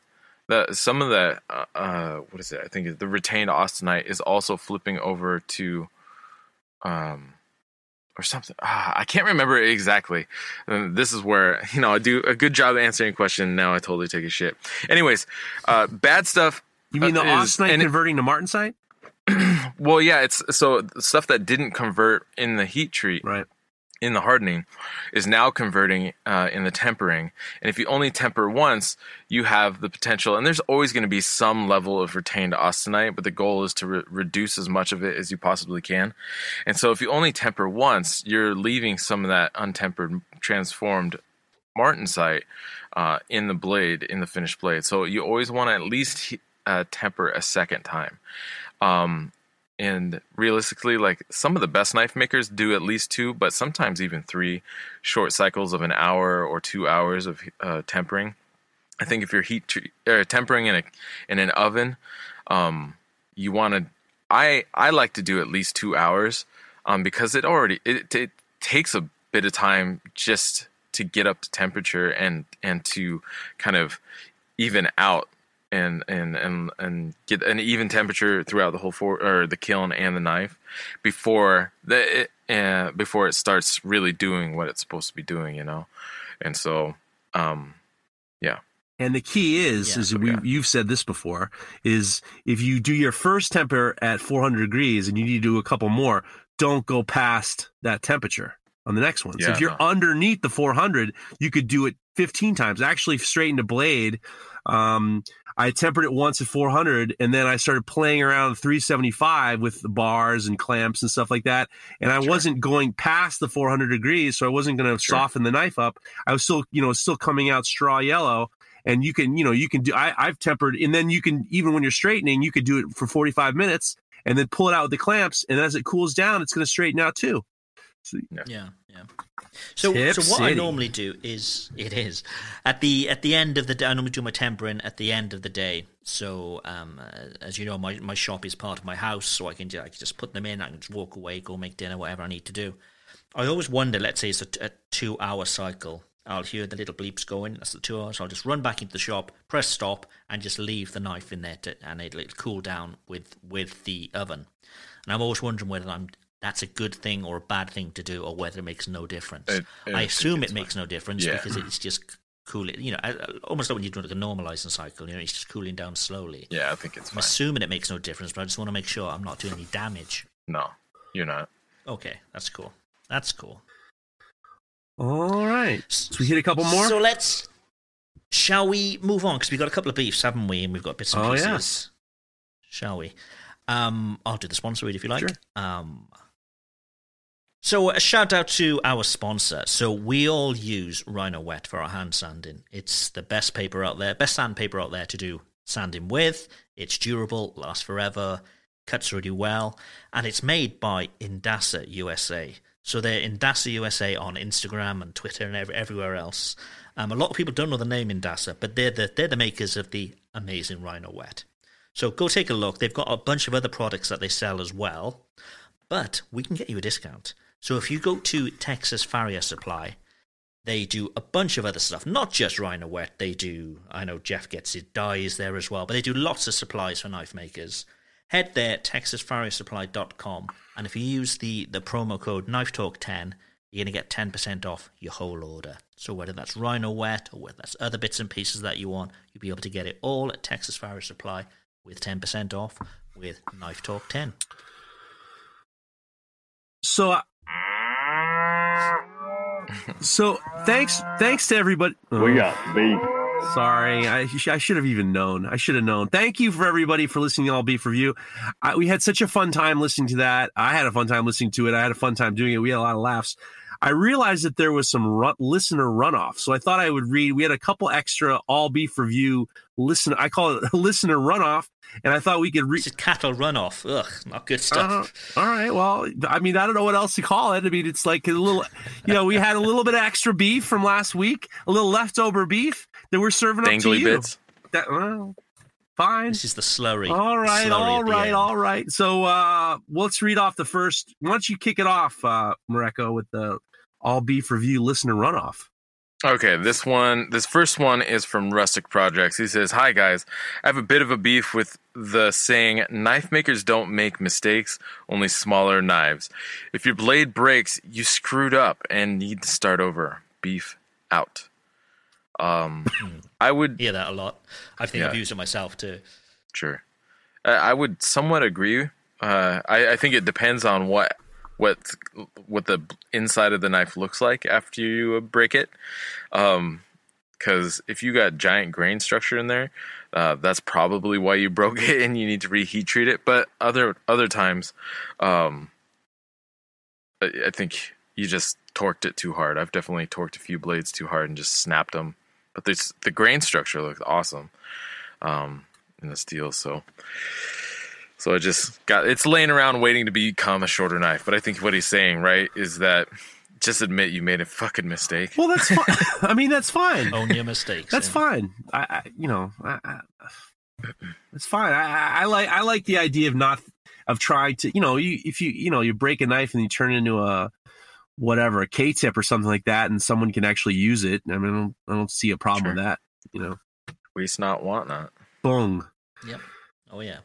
the some of the uh, uh, what is it? I think the retained austenite is also flipping over to um or something. Ah, I can't remember exactly. And this is where you know I do a good job answering a question. Now I totally take a shit. Anyways, uh, bad stuff. You mean the uh, is- austenite and it- converting to martensite? well, yeah, it's so stuff that didn't convert in the heat treat Right. In the hardening is now converting uh, in the tempering. And if you only temper once, you have the potential, and there's always going to be some level of retained austenite, but the goal is to re- reduce as much of it as you possibly can. And so if you only temper once, you're leaving some of that untempered, transformed martensite uh, in the blade, in the finished blade. So you always want to at least uh, temper a second time. Um, and realistically, like some of the best knife makers do at least two, but sometimes even three short cycles of an hour or two hours of uh, tempering. I think if you're heat tre- uh, tempering in a in an oven, um, you want to. I I like to do at least two hours, um, because it already it, it takes a bit of time just to get up to temperature and and to kind of even out and and and and get an even temperature throughout the whole for or the kiln and the knife before the it, uh, before it starts really doing what it's supposed to be doing, you know. And so, um, yeah, And the key is, Yeah. is we, Yeah. you've said this before, is if you do your first temper at 400 degrees and you need to do a couple more, don't go past that temperature on the next one. so if you're no. underneath the 400, you could do it 15 times. Actually, straighten a blade. Um, I tempered it once at 400, and then I started playing around 375 with the bars and clamps and stuff like that. And I Sure. wasn't going past the 400 degrees, so I wasn't going to Sure. soften the knife up. I was still, you know, still coming out straw yellow and you can you know you can do I, i've tempered and then you can even when you're straightening you could do it for 45 minutes and then pull it out with the clamps and as it cools down it's going to straighten out too Yeah, yeah. So, Tip so what I normally do is it is at the at the end of the day. I normally do my tempering at the end of the day. So, um, uh, as you know, my, my shop is part of my house, so I can, I can just put them in. I can just walk away, go make dinner, whatever I need to do. I always wonder. Let's say it's a, t- a two hour cycle. I'll hear the little bleeps going. That's the two hours. I'll just run back into the shop, press stop, and just leave the knife in there, to, and it'll, it'll cool down with with the oven. And I'm always wondering whether I'm that's a good thing or a bad thing to do, or whether it makes no difference. It- I I assume it it's makes no difference Yeah. because it's just cooling. You know, I- I- almost like when you're doing like a normalizing cycle. You know, it's just cooling down slowly. yeah, I think it's I'm fine. assuming it makes no difference, but I just want to make sure I'm not doing any damage. No, you're not. Okay, that's cool. That's cool. all right so we hit a couple more So let's. Shall we move on? Because we've got a couple of beefs, haven't we? And we've got bits and Oh, pieces. yes. Shall we? Um, I'll do the sponsor read if you like. Sure. Um, so a shout out to our sponsor. So we all use Rhynowet for our hand sanding. It's the best paper out there, best sandpaper out there to do sanding with. It's durable, lasts forever, cuts really well, and it's made by Indasa USA. So they're Indasa USA on Instagram and Twitter and every, everywhere else. Um, a lot of people don't know the name Indasa, but they're the they're the makers of the amazing Rhynowet. So go take a look. They've got a bunch of other products that they sell as well, but we can get you a discount. So if you go to Texas Farrier Supply, they do a bunch of other stuff, not just Rhynowet. They do, I know Jeff gets it dyes there as well, but they do lots of supplies for knife makers. Head there, texasfarriersupply.com, and if you use the, the promo code KnifeTalk10, you're going to get 10% off your whole order. So whether that's Rhynowet or whether that's other bits and pieces that you want, you'll be able to get it all at Texas Farrier Supply with 10% off with Knife Talk 10. so so thanks thanks to everybody We oh. got beef. Sorry, I, I should have even known. I should have known. Thank you for everybody for listening to All Beef Review. I, we had such a fun time listening to that. I had a fun time listening to it. I had a fun time doing it. We had a lot of laughs. I realized that there was some run, listener runoff, so I thought I would read. We had a couple extra All Beef Review listen. I call it listener runoff, and I thought we could read. This is cattle runoff. Ugh, not good stuff. Uh, all right. Well, I mean, I don't know what else to call it. I mean, it's like a little, you know, we had a little bit of extra beef from last week, a little leftover beef that we're serving up to Dangly you. bits. That, well, fine. This is the slurry. All right, slurry all at the right, end. all right. So uh let's read off the first. Why don't you kick it off, uh Mareko, with the all beef review listener runoff? Okay, this one, this first one is from Rustic Projects. He says, "Hi guys, I have a bit of a beef with the saying knife makers don't make mistakes, only smaller knives. If your blade breaks, you screwed up and need to start over. Beef out." Um, I would Hear that a lot. I think Yeah. I've used it myself too. Sure. I I would somewhat agree. Uh, I, I think it depends on what what what the inside of the knife looks like after you break it. Because if you got giant grain structure in there, uh, that's probably why you broke it, and you need to reheat treat it. But other other times, um, I, I think you just torqued it too hard. I've definitely torqued a few blades too hard and just snapped them. But the grain structure looks awesome um, in the steel. So, so I just got it's laying around waiting to become a shorter knife. But I think what he's saying, right, is that just admit you made a fucking mistake. Well, that's fine. I mean, that's fine. Own your mistakes. That's yeah. fine. I, I you know, I, I, it's fine. I, I, I like I like the idea of not of trying to you know you if you you know you break a knife and you turn it into a whatever a K tip or something like that, and someone can actually use it. I mean, I don't, I don't see a problem Sure. with that. You know, Waste not, want not. boom. Yep. Oh yeah.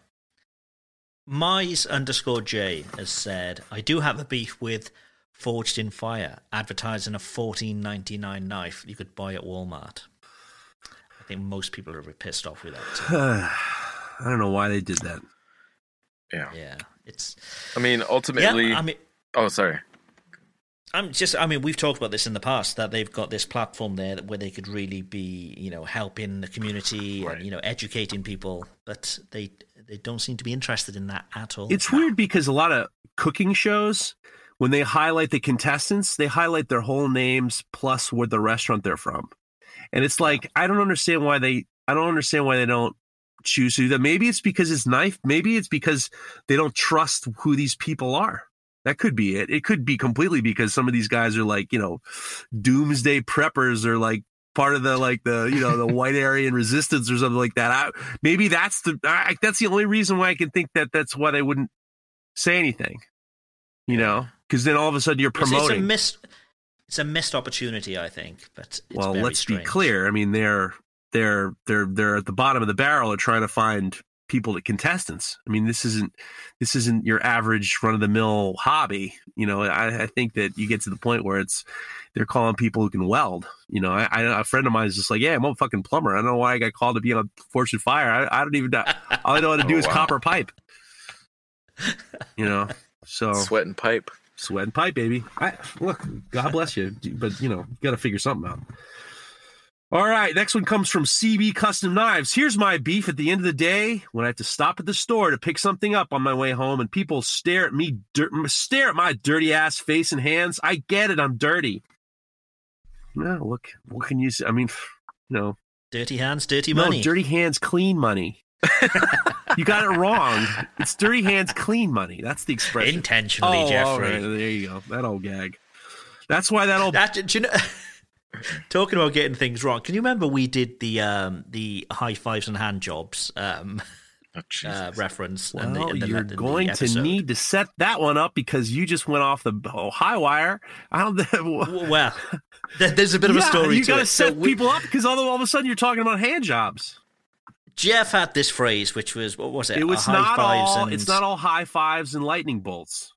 Mize underscore J has said, I do have a beef with Forged in Fire, advertising a fourteen ninety nine knife you could buy at Walmart. I think most people are pissed off with that. I don't know why they did that. Yeah. yeah, it's I mean, ultimately yeah. ultimately. I mean, oh, sorry. I'm just. I mean, we've talked about this in the past that they've got this platform there where they could really be, you know, helping the community Right. and you know educating people, but they they don't seem to be interested in that at all. It's weird because a lot of cooking shows, when they highlight the contestants, they highlight their whole names plus where the restaurant they're from. And it's like I don't understand why they I don't understand why they don't choose to do that. Maybe it's because it's knife. Maybe it's because they don't trust who these people are. That could be it. It could be completely because some of these guys are like, you know, doomsday preppers or like part of the like the you know the white Aryan resistance or something like that. I, maybe that's the I, that's the only reason why I can think that that's why they wouldn't say anything. You know, because then all of a sudden you're It's- It's, a promoting. missed. It's a missed opportunity, I think. But it's well, let's be clear. I mean, they're they're they're they're at the bottom of the barrel of trying to find people to contestants. I mean, this isn't this isn't your average run of the mill hobby. You know, I, I think that you get to the point where it's they're calling people who can weld. You know, I, I a friend of mine is just like, yeah, I'm a fucking plumber. I don't know why I got called to be on a Forged in Fire. I, I don't even know. All I know how to do Oh, is wow. copper pipe. You know, so Sweat and pipe. sweat and pipe, baby. I look, God bless you, but you know, you got to figure something out. All right, next one comes from CB Custom Knives. Here's my beef at the end of the day when I have to stop at the store to pick something up on my way home, and people stare at me, dir- stare at my dirty ass face and hands. I get it, I'm dirty. No, look, what can you say? I mean, you know, Dirty hands, dirty money. no, dirty hands, clean money. you got it wrong. It's dirty hands, clean money. That's the expression. Intentionally, Oh, Jeffrey. right, there you go. That old gag. That's why that old. That, you know, talking about getting things wrong, can you remember we did the um, the high fives and hand jobs um, Oh, uh, reference? well, and the, and the, you're and the going to need to set that one up because you just went off the oh, high wire. I don't. Well, there's a bit of a story You to got to it. So set we- people up because all, all of a sudden you're talking about hand jobs. Jeff had this phrase, which was what was it? It was A high not fives all. and It's not all high fives and lightning bolts.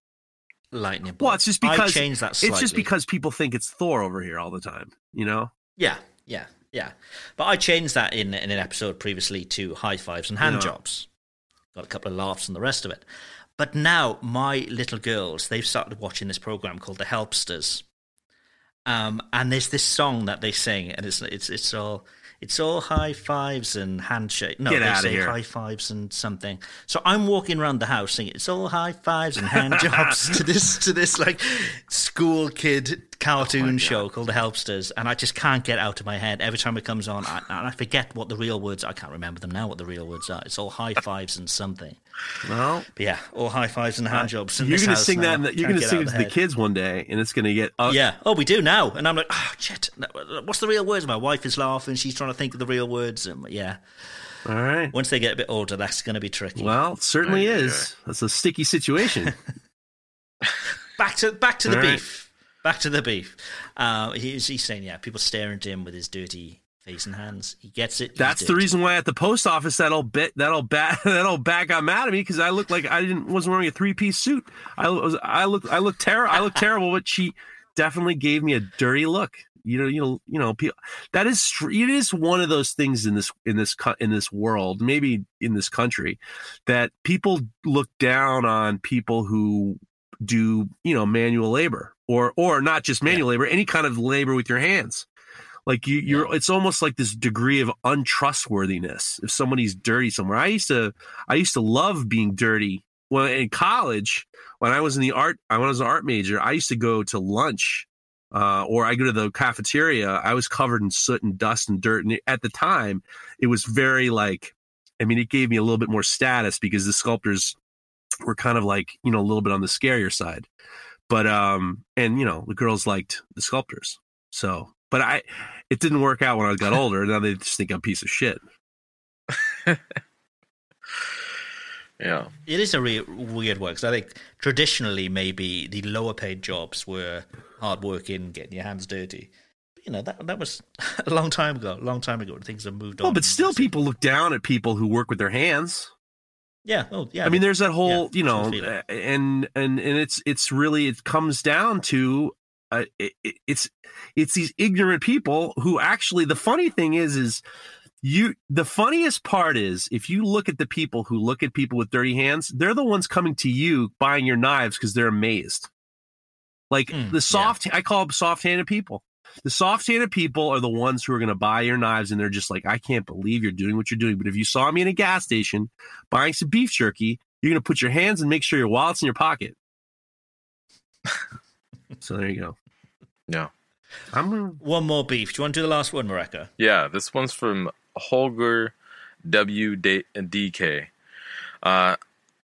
lightning. Well, it's just because I changed that. Slightly. It's just because people think it's Thor over here all the time. You know. Yeah, yeah, yeah. But I changed that in in an episode previously to high fives and hand jobs. Got a couple of laughs and the rest of it. But now my little girls, they've started watching this program called The Helpsters. Um, and there's this song that they sing, and it's it's it's all It's all high fives and handshake. No, Get they say here. high fives and something. So I'm walking around the house singing, "It's all high fives and hand jobs" to this to this like school kid Oh cartoon show called The Helpsters, and I just can't get out of my head every time it comes on. I, and I forget what the real words. I can't remember them now. What the real words are? It's all high fives and something. Well, But yeah, all high fives and hand jobs. you're going to sing now. that. the- You're going to sing it to the head. kids one day, and it's going to get. Uh, Yeah. Oh, we do now. And I'm like, oh, shit. What's the real words? My wife is laughing. She's trying to think of the real words. And yeah. All right. Once they get a bit older, that's going to be tricky. Well, it certainly Yeah. is. That's a sticky situation. back to back to the right. beef. Back to the beef. Uh, he's, he's saying, yeah, people staring at him with his dirty face and hands. He gets it. That's the reason why at the post office that old bit that old bat that old bat got mad at me because I looked like I didn't wasn't wearing a three piece suit. I was I look I look terrible. I look terrible, but she definitely gave me a dirty look. You know, you know, you know. People, that is it is one of those things in this in this in this world, maybe in this country, that people look down on people who do you know manual labor or or not just manual labor, any kind of labor with your hands. Like you, you're, it's almost like this degree of untrustworthiness. If somebody's dirty somewhere, I used to, I used to love being dirty. Well, in college, when I was in the art, when I was an art major, I used to go to lunch, uh, or I go to the cafeteria. I was covered in soot and dust and dirt, and at the time, it was very like, I mean, it gave me a little bit more status because the sculptors were kind of like, you know, a little bit on the scarier side. But um, and you know, the girls liked the sculptors. So, but I, it didn't work out when I got older. Now they just think I'm a piece of shit. Yeah. It is a re- weird work. because I think traditionally maybe the lower paid jobs were hard working, getting your hands dirty. You know that that was a long time ago. A long time ago, things have moved on. Well, but still, people look down at people who work with their hands. Yeah. Oh, yeah. I mean, there's that whole, yeah, you know, and and and it's it's really it comes down to uh, it, it- it's it's these ignorant people who actually the funny thing is is you the funniest part is if you look at the people who look at people with dirty hands, they're the ones coming to you buying your knives because they're amazed. Like Mm, the soft, I call them soft-handed people. The soft-handed people are the ones who are going to buy your knives, and they're just like, I can't believe you're doing what you're doing. But if you saw me in a gas station buying some beef jerky, you're going to put your hands and make sure your wallet's in your pocket. so there you go. Yeah. I'm gonna, One more beef. Do you want to do the last one, Mareko? Yeah, this one's from Holger WDK. Uh,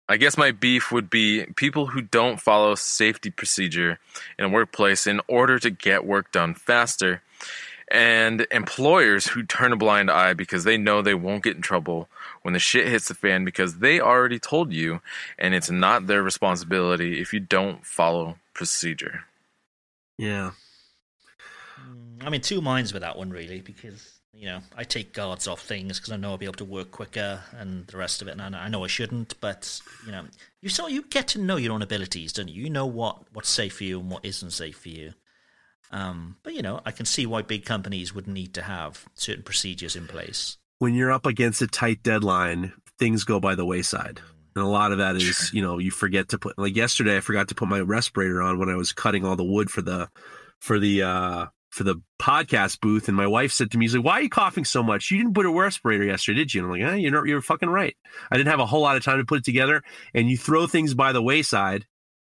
I guess my beef would be people who don't follow safety procedure in a workplace in order to get work done faster, and employers who turn a blind eye because they know they won't get in trouble when the shit hits the fan because they already told you, and it's not their responsibility if you don't follow procedure. yeah. Mm, I'm in two minds with that one, really, because you know I take guards off things because I know I'll be able to work quicker and the rest of it. And I I know I shouldn't, but you know, you so you get to know your own abilities, don't you? You know what what's safe for you and what isn't safe for you. Um, but you know, I can see why big companies would need to have certain procedures in place. When you're up against a tight deadline, things go by the wayside. And a lot of that is, you know, you forget to put like yesterday I forgot to put my respirator on when I was cutting all the wood for the for the uh for the podcast booth and my wife said to me, she's like, Why are you coughing so much? You didn't put a respirator yesterday, did you? And I'm like, eh, you're you're fucking right. I didn't have a whole lot of time to put it together. And you throw things by the wayside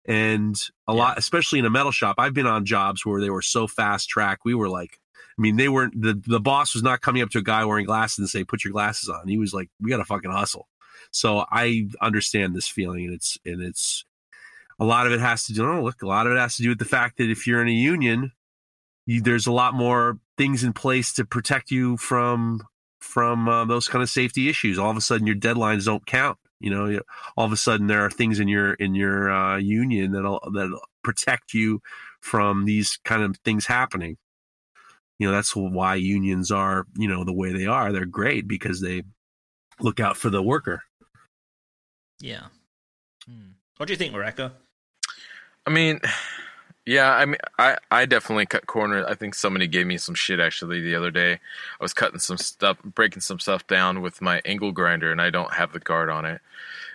and a Yeah. lot especially in a metal shop. I've been on jobs where they were so fast track. We were like I mean, they weren't the the boss was not coming up to a guy wearing glasses and say, "Put your glasses on." He was like, "We got to fucking hustle." So I understand this feeling, and it's and it's a lot of it has to do. Oh, look, a lot of it has to do with the fact that if you're in a union, you, there's a lot more things in place to protect you from from uh, those kind of safety issues. All of a sudden, your deadlines don't count. You know, all of a sudden there are things in your in your uh, union that'll that'll protect you from these kind of things happening you know that's why unions are you know the way they are they're great because they look out for the worker Yeah. Hmm. What do you think, Mareko? I mean, yeah, I mean, I, I definitely cut corners. I think somebody gave me some shit actually the other day. I was cutting some stuff, breaking some stuff down with my angle grinder, and I don't have the guard on it.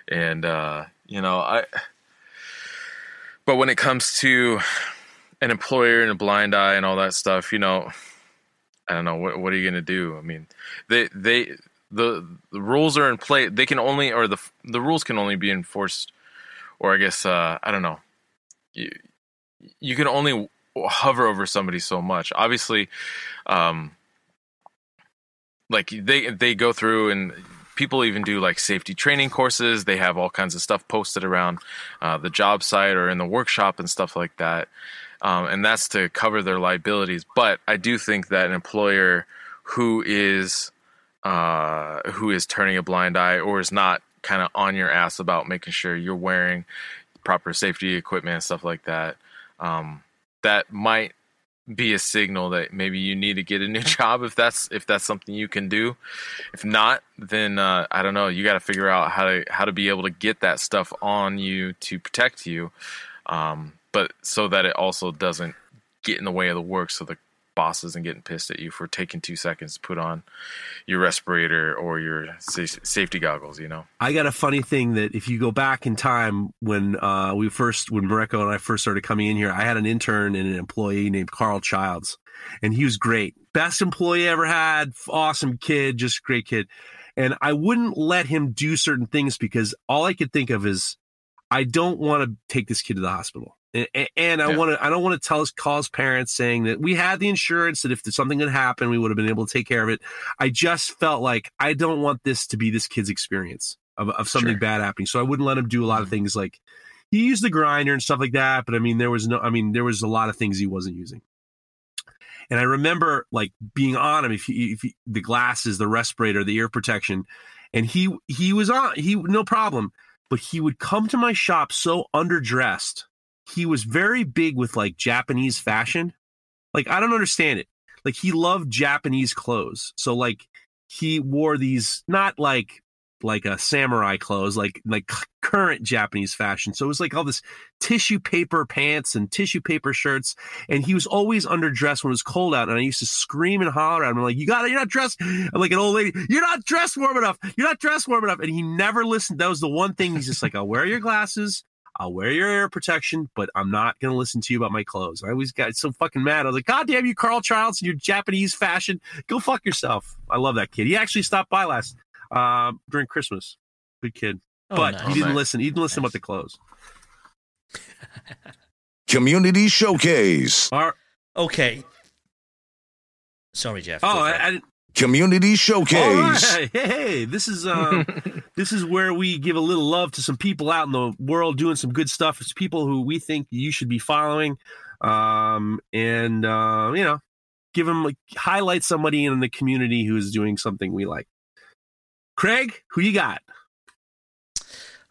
And uh, you know, I. But when it comes to an employer and a blind eye and all that stuff, you know, I don't know what what are you gonna do? I mean, they they the the rules are in play. They can only or the the rules can only be enforced, or I guess uh, I don't know. You you can only hover over somebody so much. Obviously, um, like they they go through and people even do like safety training courses. They have all kinds of stuff posted around uh, the job site or in the workshop and stuff like that. Um, and that's to cover their liabilities. But I do think that an employer who is uh, who is turning a blind eye or is not kind of on your ass about making sure you're wearing proper safety equipment and stuff like that, um, that might be a signal that maybe you need to get a new job if that's if that's something you can do. If not, then uh, I don't know. You got to figure out how to how to be able to get that stuff on you to protect you, um, but so that it also doesn't get in the way of the work. So the boss isn't getting pissed at you for taking two seconds to put on your respirator or your safety goggles. You know. I got a funny thing that if you go back in time when uh, we first, when Mareko and I first started coming in here, I had an intern and an employee named Carl Childs, and he was great, best employee I ever had, awesome kid, just great kid. And I wouldn't let him do certain things because all I could think of is, I don't want to take this kid to the hospital. And, and I Yeah. want to, I don't want to tell his cause parents saying that we had the insurance that if something had happened, we would have been able to take care of it. I just felt like I don't want this to be this kid's experience of, of something Sure. bad happening. So I wouldn't let him do a lot of mm-hmm. things like he used the grinder and stuff like that. But I mean, there was no, I mean, there was a lot of things he wasn't using. And I remember like being on him if he, if he, the glasses, the respirator, the ear protection, and he he was on he no problem, but he would come to my shop so underdressed. He was very big with like Japanese fashion. Like I don't understand it. Like he loved Japanese clothes. So like he wore these not like like a samurai clothes, like like current Japanese fashion. So it was like all this tissue paper pants and tissue paper shirts, and he was always underdressed when it was cold out. And I used to scream and holler at him, like, "You got it! You're not dressed." I'm like an old lady. You're not dressed warm enough. You're not dressed warm enough. And he never listened. That was the one thing. He's just like, "I'll wear your glasses." I'll wear your air protection, but I'm not going to listen to you about my clothes. I always got so fucking mad. I was like, God damn you, Carl Childs, and your Japanese fashion. Go fuck yourself. I love that kid. He actually stopped by last uh, during Christmas. Good kid. Oh, but nice. he didn't nice. listen. He didn't listen Nice. about the clothes. Community Showcase. Our, Okay. Sorry, Jeff. oh, I. I didn't. Community Showcase. right. Hey, hey, this is um, this is where we give a little love to some people out in the world doing some good stuff. It's people who we think you should be following, um, and uh, you know, give them like, highlight somebody in the community who is doing something we like. Craig, who you got?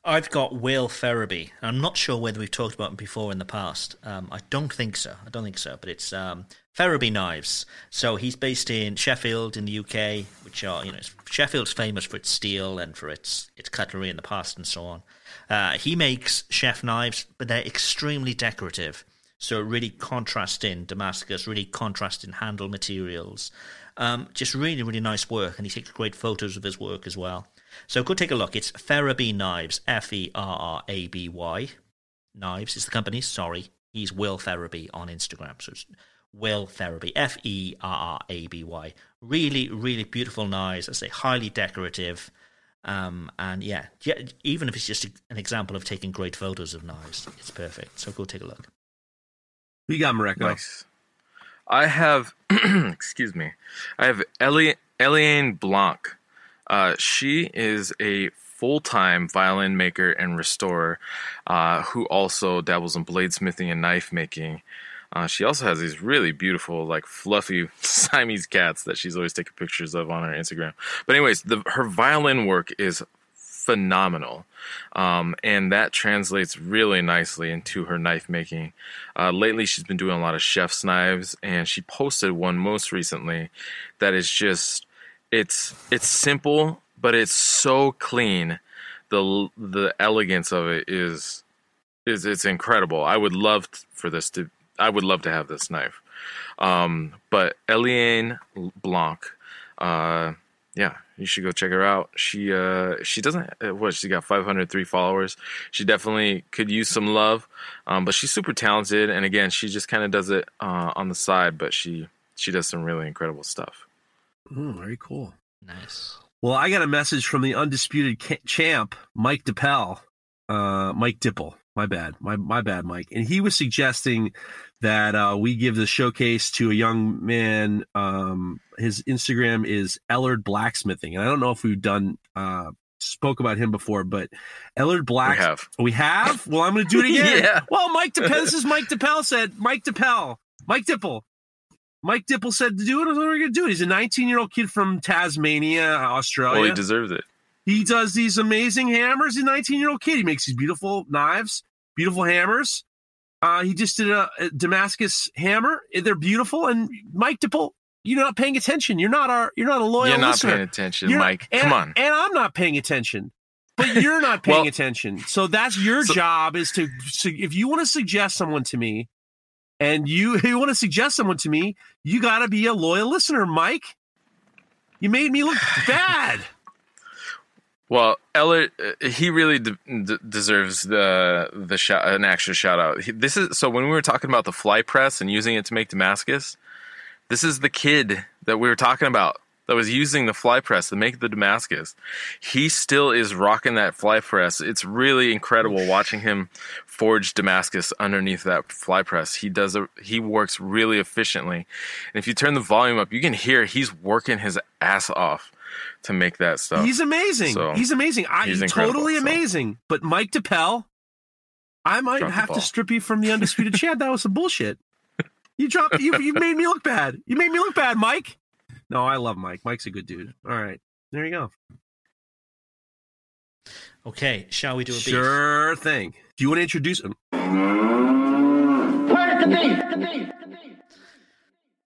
I've got Will Ferraby. I'm not sure whether we've talked about him before in the past. Um, I don't think so. I don't think so. But it's um, Ferraby Knives. So he's based in Sheffield in the UK, which are you know Sheffield's famous for its steel and for its its cutlery in the past and so on. Uh, he makes chef knives, but they're extremely decorative. So really contrasting Damascus, really contrasting handle materials. Um, just really, really nice work, and he takes great photos of his work as well. So go take a look. It's Ferraby Knives, F E R R A B Y. Knives is the company. Sorry, he's Will Ferraby on Instagram. So Will Ferraby, F E R R A B Y. Really, really beautiful knives. I say highly decorative. Um, and yeah, yeah, even if it's just a, an example of taking great photos of knives, it's perfect. So go take a look. Who you got, Mareko? Nice. I have, excuse me, I have Eli- Eliane Blanc. Uh, she is a full-time violin maker and restorer uh, who also dabbles in bladesmithing and knife making. Uh, she also has these really beautiful, like fluffy Siamese cats that she's always taking pictures of on her Instagram. But anyways, the, her violin work is phenomenal, um, and that translates really nicely into her knife making. Uh, lately, she's been doing a lot of chef's knives, and she posted one most recently that is just it's it's simple, but it's so clean. the The elegance of it is is it's incredible. I would love for this to. I would love to have this knife. Um, but Eliane Blanc, uh, yeah, you should go check her out. She uh, she doesn't uh, what she got 503 followers. She definitely could use some love, um, but she's super talented. And again, she just kind of does it uh, on the side, but she she does some really incredible stuff. Oh, very cool. Nice. Well, I got a message from the undisputed champ, Mike DePel, uh, Mike Dipple. My bad, my my bad, Mike. And he was suggesting that uh, we give the showcase to a young man. Um, his Instagram is Ellard Blacksmithing, and I don't know if we've done uh, spoke about him before, but Ellard Black. We have. We have. Well, I'm going to do it again. Yeah. Well, Mike DePel. This is Mike DePel said. Mike DePel. Mike Dipple. Mike Dipple said to do it. So we're going to do it. He's a 19 year old kid from Tasmania, Australia. Well, he deserves it. He does these amazing hammers. He's a 19 year old kid. He makes these beautiful knives, beautiful hammers. Uh, he just did a, a Damascus hammer. They're beautiful. And Mike DePol, you're not paying attention. You're not our. You're not a loyal You're not listener. paying attention, You're- Mike. and- Come on. And I'm not paying attention. But you're not paying Well- attention. So that's your So- job is to so if you want to suggest someone to me, and you you want to suggest someone to me, you got to be a loyal listener, Mike. You made me look bad. Well, Eller, uh, he really de- de- deserves the the shout, an extra shout out. He, this is so when we were talking about the fly press and using it to make Damascus. This is the kid that we were talking about that was using the fly press to make the Damascus. He still is rocking that fly press. It's really incredible watching him forge Damascus underneath that fly press. He does a he works really efficiently, and if you turn the volume up, you can hear he's working his ass off to make that stuff. He's amazing. So, he's amazing. I, he's he's incredible, totally so. amazing. But Mike DePel, I might Drop have to strip you from the undisputed champ. That was some bullshit. You dropped. You, you made me look bad. You made me look bad, Mike. No, I love Mike. Mike's a good dude. All right, there you go. Okay, shall we do a beef? Sure thing. Do you want to introduce him?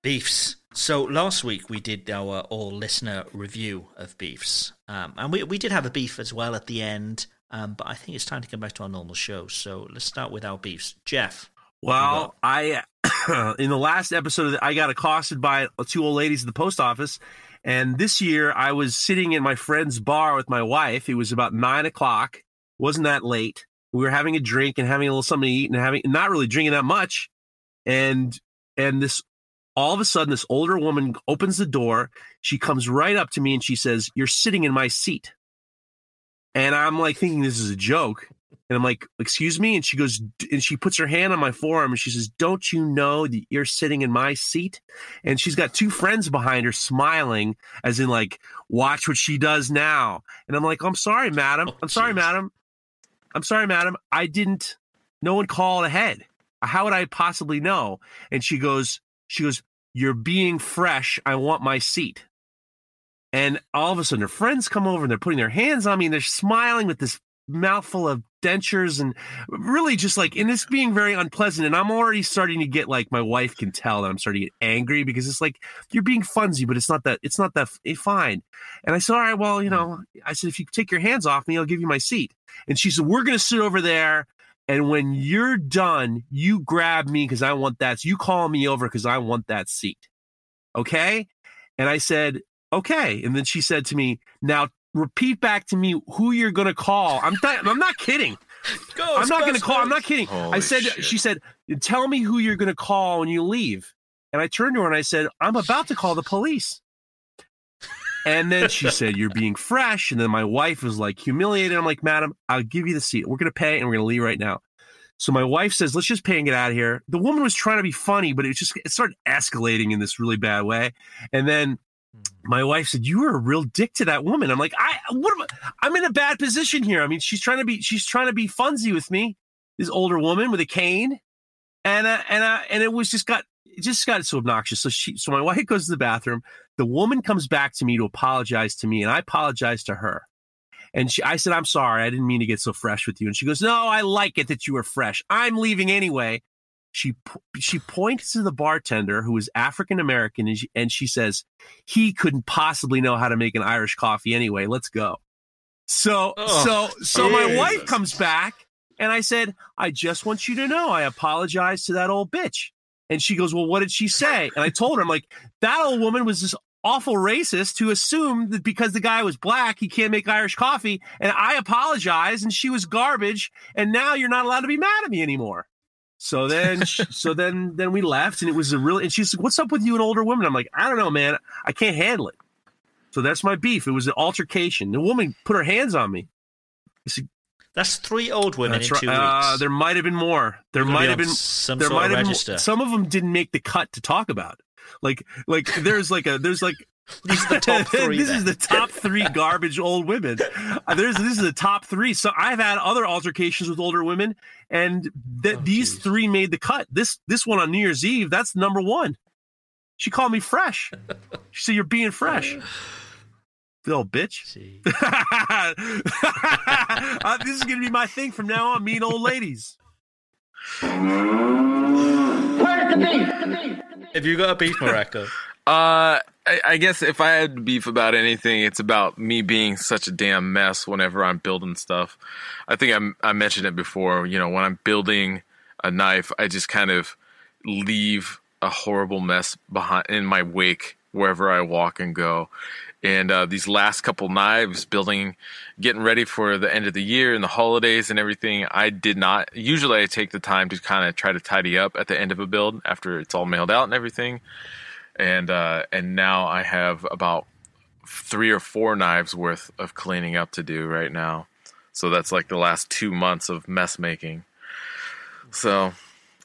Beefs. So last week we did our all listener review of beefs, um, and we we did have a beef as well at the end. Um, but I think it's time to come back to our normal show. So let's start with our beefs. Jeff. Well, I in the last episode, I got accosted by two old ladies at the post office, and this year I was sitting in my friend's bar with my wife. It was about nine o'clock. wasn't that late. We were having a drink and having a little something to eat and having not really drinking that much, and and this all of a sudden this older woman opens the door. She comes right up to me and she says, "You're sitting in my seat." And I'm like thinking this is a joke. And I'm like, excuse me? And she goes, and she puts her hand on my forearm and she says, Don't you know that you're sitting in my seat? And she's got two friends behind her smiling, as in, like, watch what she does now. And I'm like, I'm sorry, madam. Oh, I'm sorry, madam. I'm sorry, madam. I didn't, no one called ahead. How would I possibly know? And she goes, She goes, You're being fresh. I want my seat. And all of a sudden, her friends come over and they're putting their hands on me and they're smiling with this mouthful of dentures and really just like, and this being very unpleasant. And I'm already starting to get like, my wife can tell that I'm starting to get angry because it's like, you're being funsy, but it's not that, it's not that eh, fine. And I said, all right, well, you know, I said, if you take your hands off me, I'll give you my seat. And she said, we're going to sit over there. And when you're done, you grab me because I want that. So you call me over because I want that seat. Okay. And I said, okay. And then she said to me, now repeat back to me who you're going to call. I'm not, I'm not kidding. I'm not going to call. I'm not kidding. I said, shit. she said, tell me who you're going to call when you leave. And I turned to her and I said, I'm about to call the police. And then she said, You're being fresh. And then my wife was like humiliated. I'm like, Madam, I'll give you the seat. We're going to pay and we're going to leave right now. So my wife says, Let's just pay and get out of here. The woman was trying to be funny, but it just, it started escalating in this really bad way. And then my wife said, "You were a real dick to that woman." I'm like, "I what? Am I, I'm in a bad position here. I mean, she's trying to be she's trying to be funsy with me, this older woman with a cane, and uh, and uh, and it was just got it just got so obnoxious. So she so my wife goes to the bathroom. The woman comes back to me to apologize to me, and I apologize to her. And she, I said, "I'm sorry. I didn't mean to get so fresh with you." And she goes, "No, I like it that you were fresh. I'm leaving anyway." She she points to the bartender who is African American, and she, and she says, "He couldn't possibly know how to make an Irish coffee anyway. Let's go." So Oh, so so my wife comes back, and I said, "I just want you to know, I apologize to that old bitch." And she goes, "Well, what did she say?" And I told her, "I'm like, that old woman was this awful racist who assumed that because the guy was black, he can't make Irish coffee. And I apologized, and she was garbage. And now you're not allowed to be mad at me anymore." So then, so then, then we left, and it was a real. And she's like, "What's up with you and older women?" I'm like, "I don't know, man. I can't handle it." So that's my beef. It was an altercation. The woman put her hands on me. I said, That's three old women That's in right. two Uh, weeks. there might have been more. There You're might have been some there sort might of have register. been some of them didn't make the cut to talk about. Like like there's like a there's like These are the top three. this then. is the top three garbage old women. Uh, There's this is the top three. So I've had other altercations with older women, and that Oh, these geez. three made the cut. This this one on New Year's Eve, that's number one. She called me fresh. She said you're being fresh. Little bitch. See. Uh, this is gonna be my thing from now on. Mean old ladies. Have you got a beef, Mareko? Uh, I, I guess if I had beef about anything, it's about me being such a damn mess whenever I'm building stuff. I think I'm, I mentioned it before. You know, when I'm building a knife, I just kind of leave a horrible mess behind in my wake wherever I walk and go. And uh, these last couple knives, building, getting ready for the end of the year and the holidays and everything, I did not. Usually, I take the time to kind of try to tidy up at the end of a build after it's all mailed out and everything and uh, and now I have about three or four knives worth of cleaning up to do right now. So that's like the last two months of mess making. So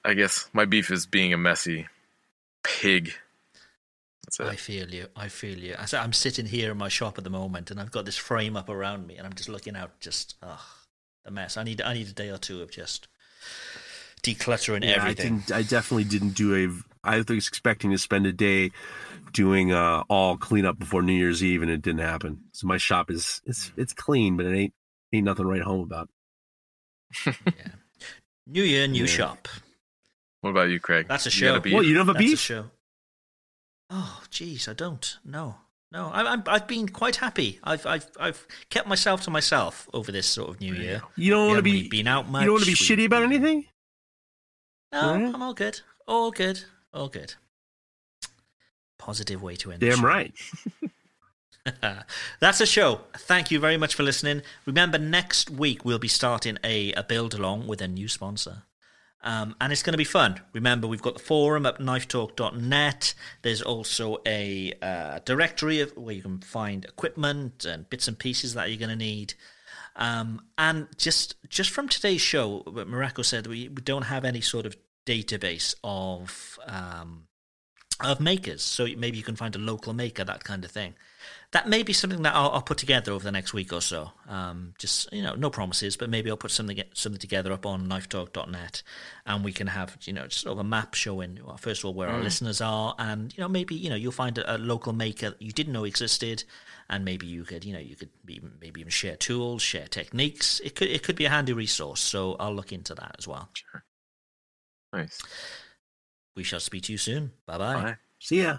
I guess my beef is being a messy pig. That's I feel you. I feel you. I- I'm sitting here in my shop at the moment, and I've got this frame up around me, and I'm just looking out. Just ugh, the mess. I need. I need a day or two of just decluttering Yeah, everything. I, didn't, I definitely didn't do a. I was expecting to spend a day doing uh, all cleanup before New Year's Eve, and it didn't happen. So my shop is it's it's clean, but it ain't ain't nothing to write home about. yeah. New year, new Yeah. shop. What about you, Craig? That's a You got show. beef? What you don't have a That's a beef? show. Oh, jeez, I don't. No, no. I, I'm, I've been quite happy. I've, I've, I've kept myself to myself over this sort of new year. You don't want to be been out much. you don't want to be shitty about anything. No, Yeah. I'm all good. All good. All good. Positive way to end. the Damn right. That's a show. Thank you very much for listening. Remember, next week we'll be starting a, a build along with a new sponsor. Um, and it's going to be fun. Remember, we've got the forum at knifetalk.net. There's also a uh, directory of where you can find equipment and bits and pieces that you're going to need. Um, and just just from today's show, Mareko said we, we don't have any sort of database of um, of makers. So maybe you can find a local maker, that kind of thing. That may be something that I'll, I'll put together over the next week or so. Um, just you know, no promises, but maybe I'll put something something together up on knifetalk.net, and we can have you know just sort of a map showing well, first of all where our listeners are, and you know maybe you know you'll find a, a local maker that you didn't know existed, and maybe you could you know you could be, maybe even share tools, share techniques. It could it could be a handy resource. So I'll look into that as well. Nice. We shall speak to you soon. Bye bye. Bye. See ya.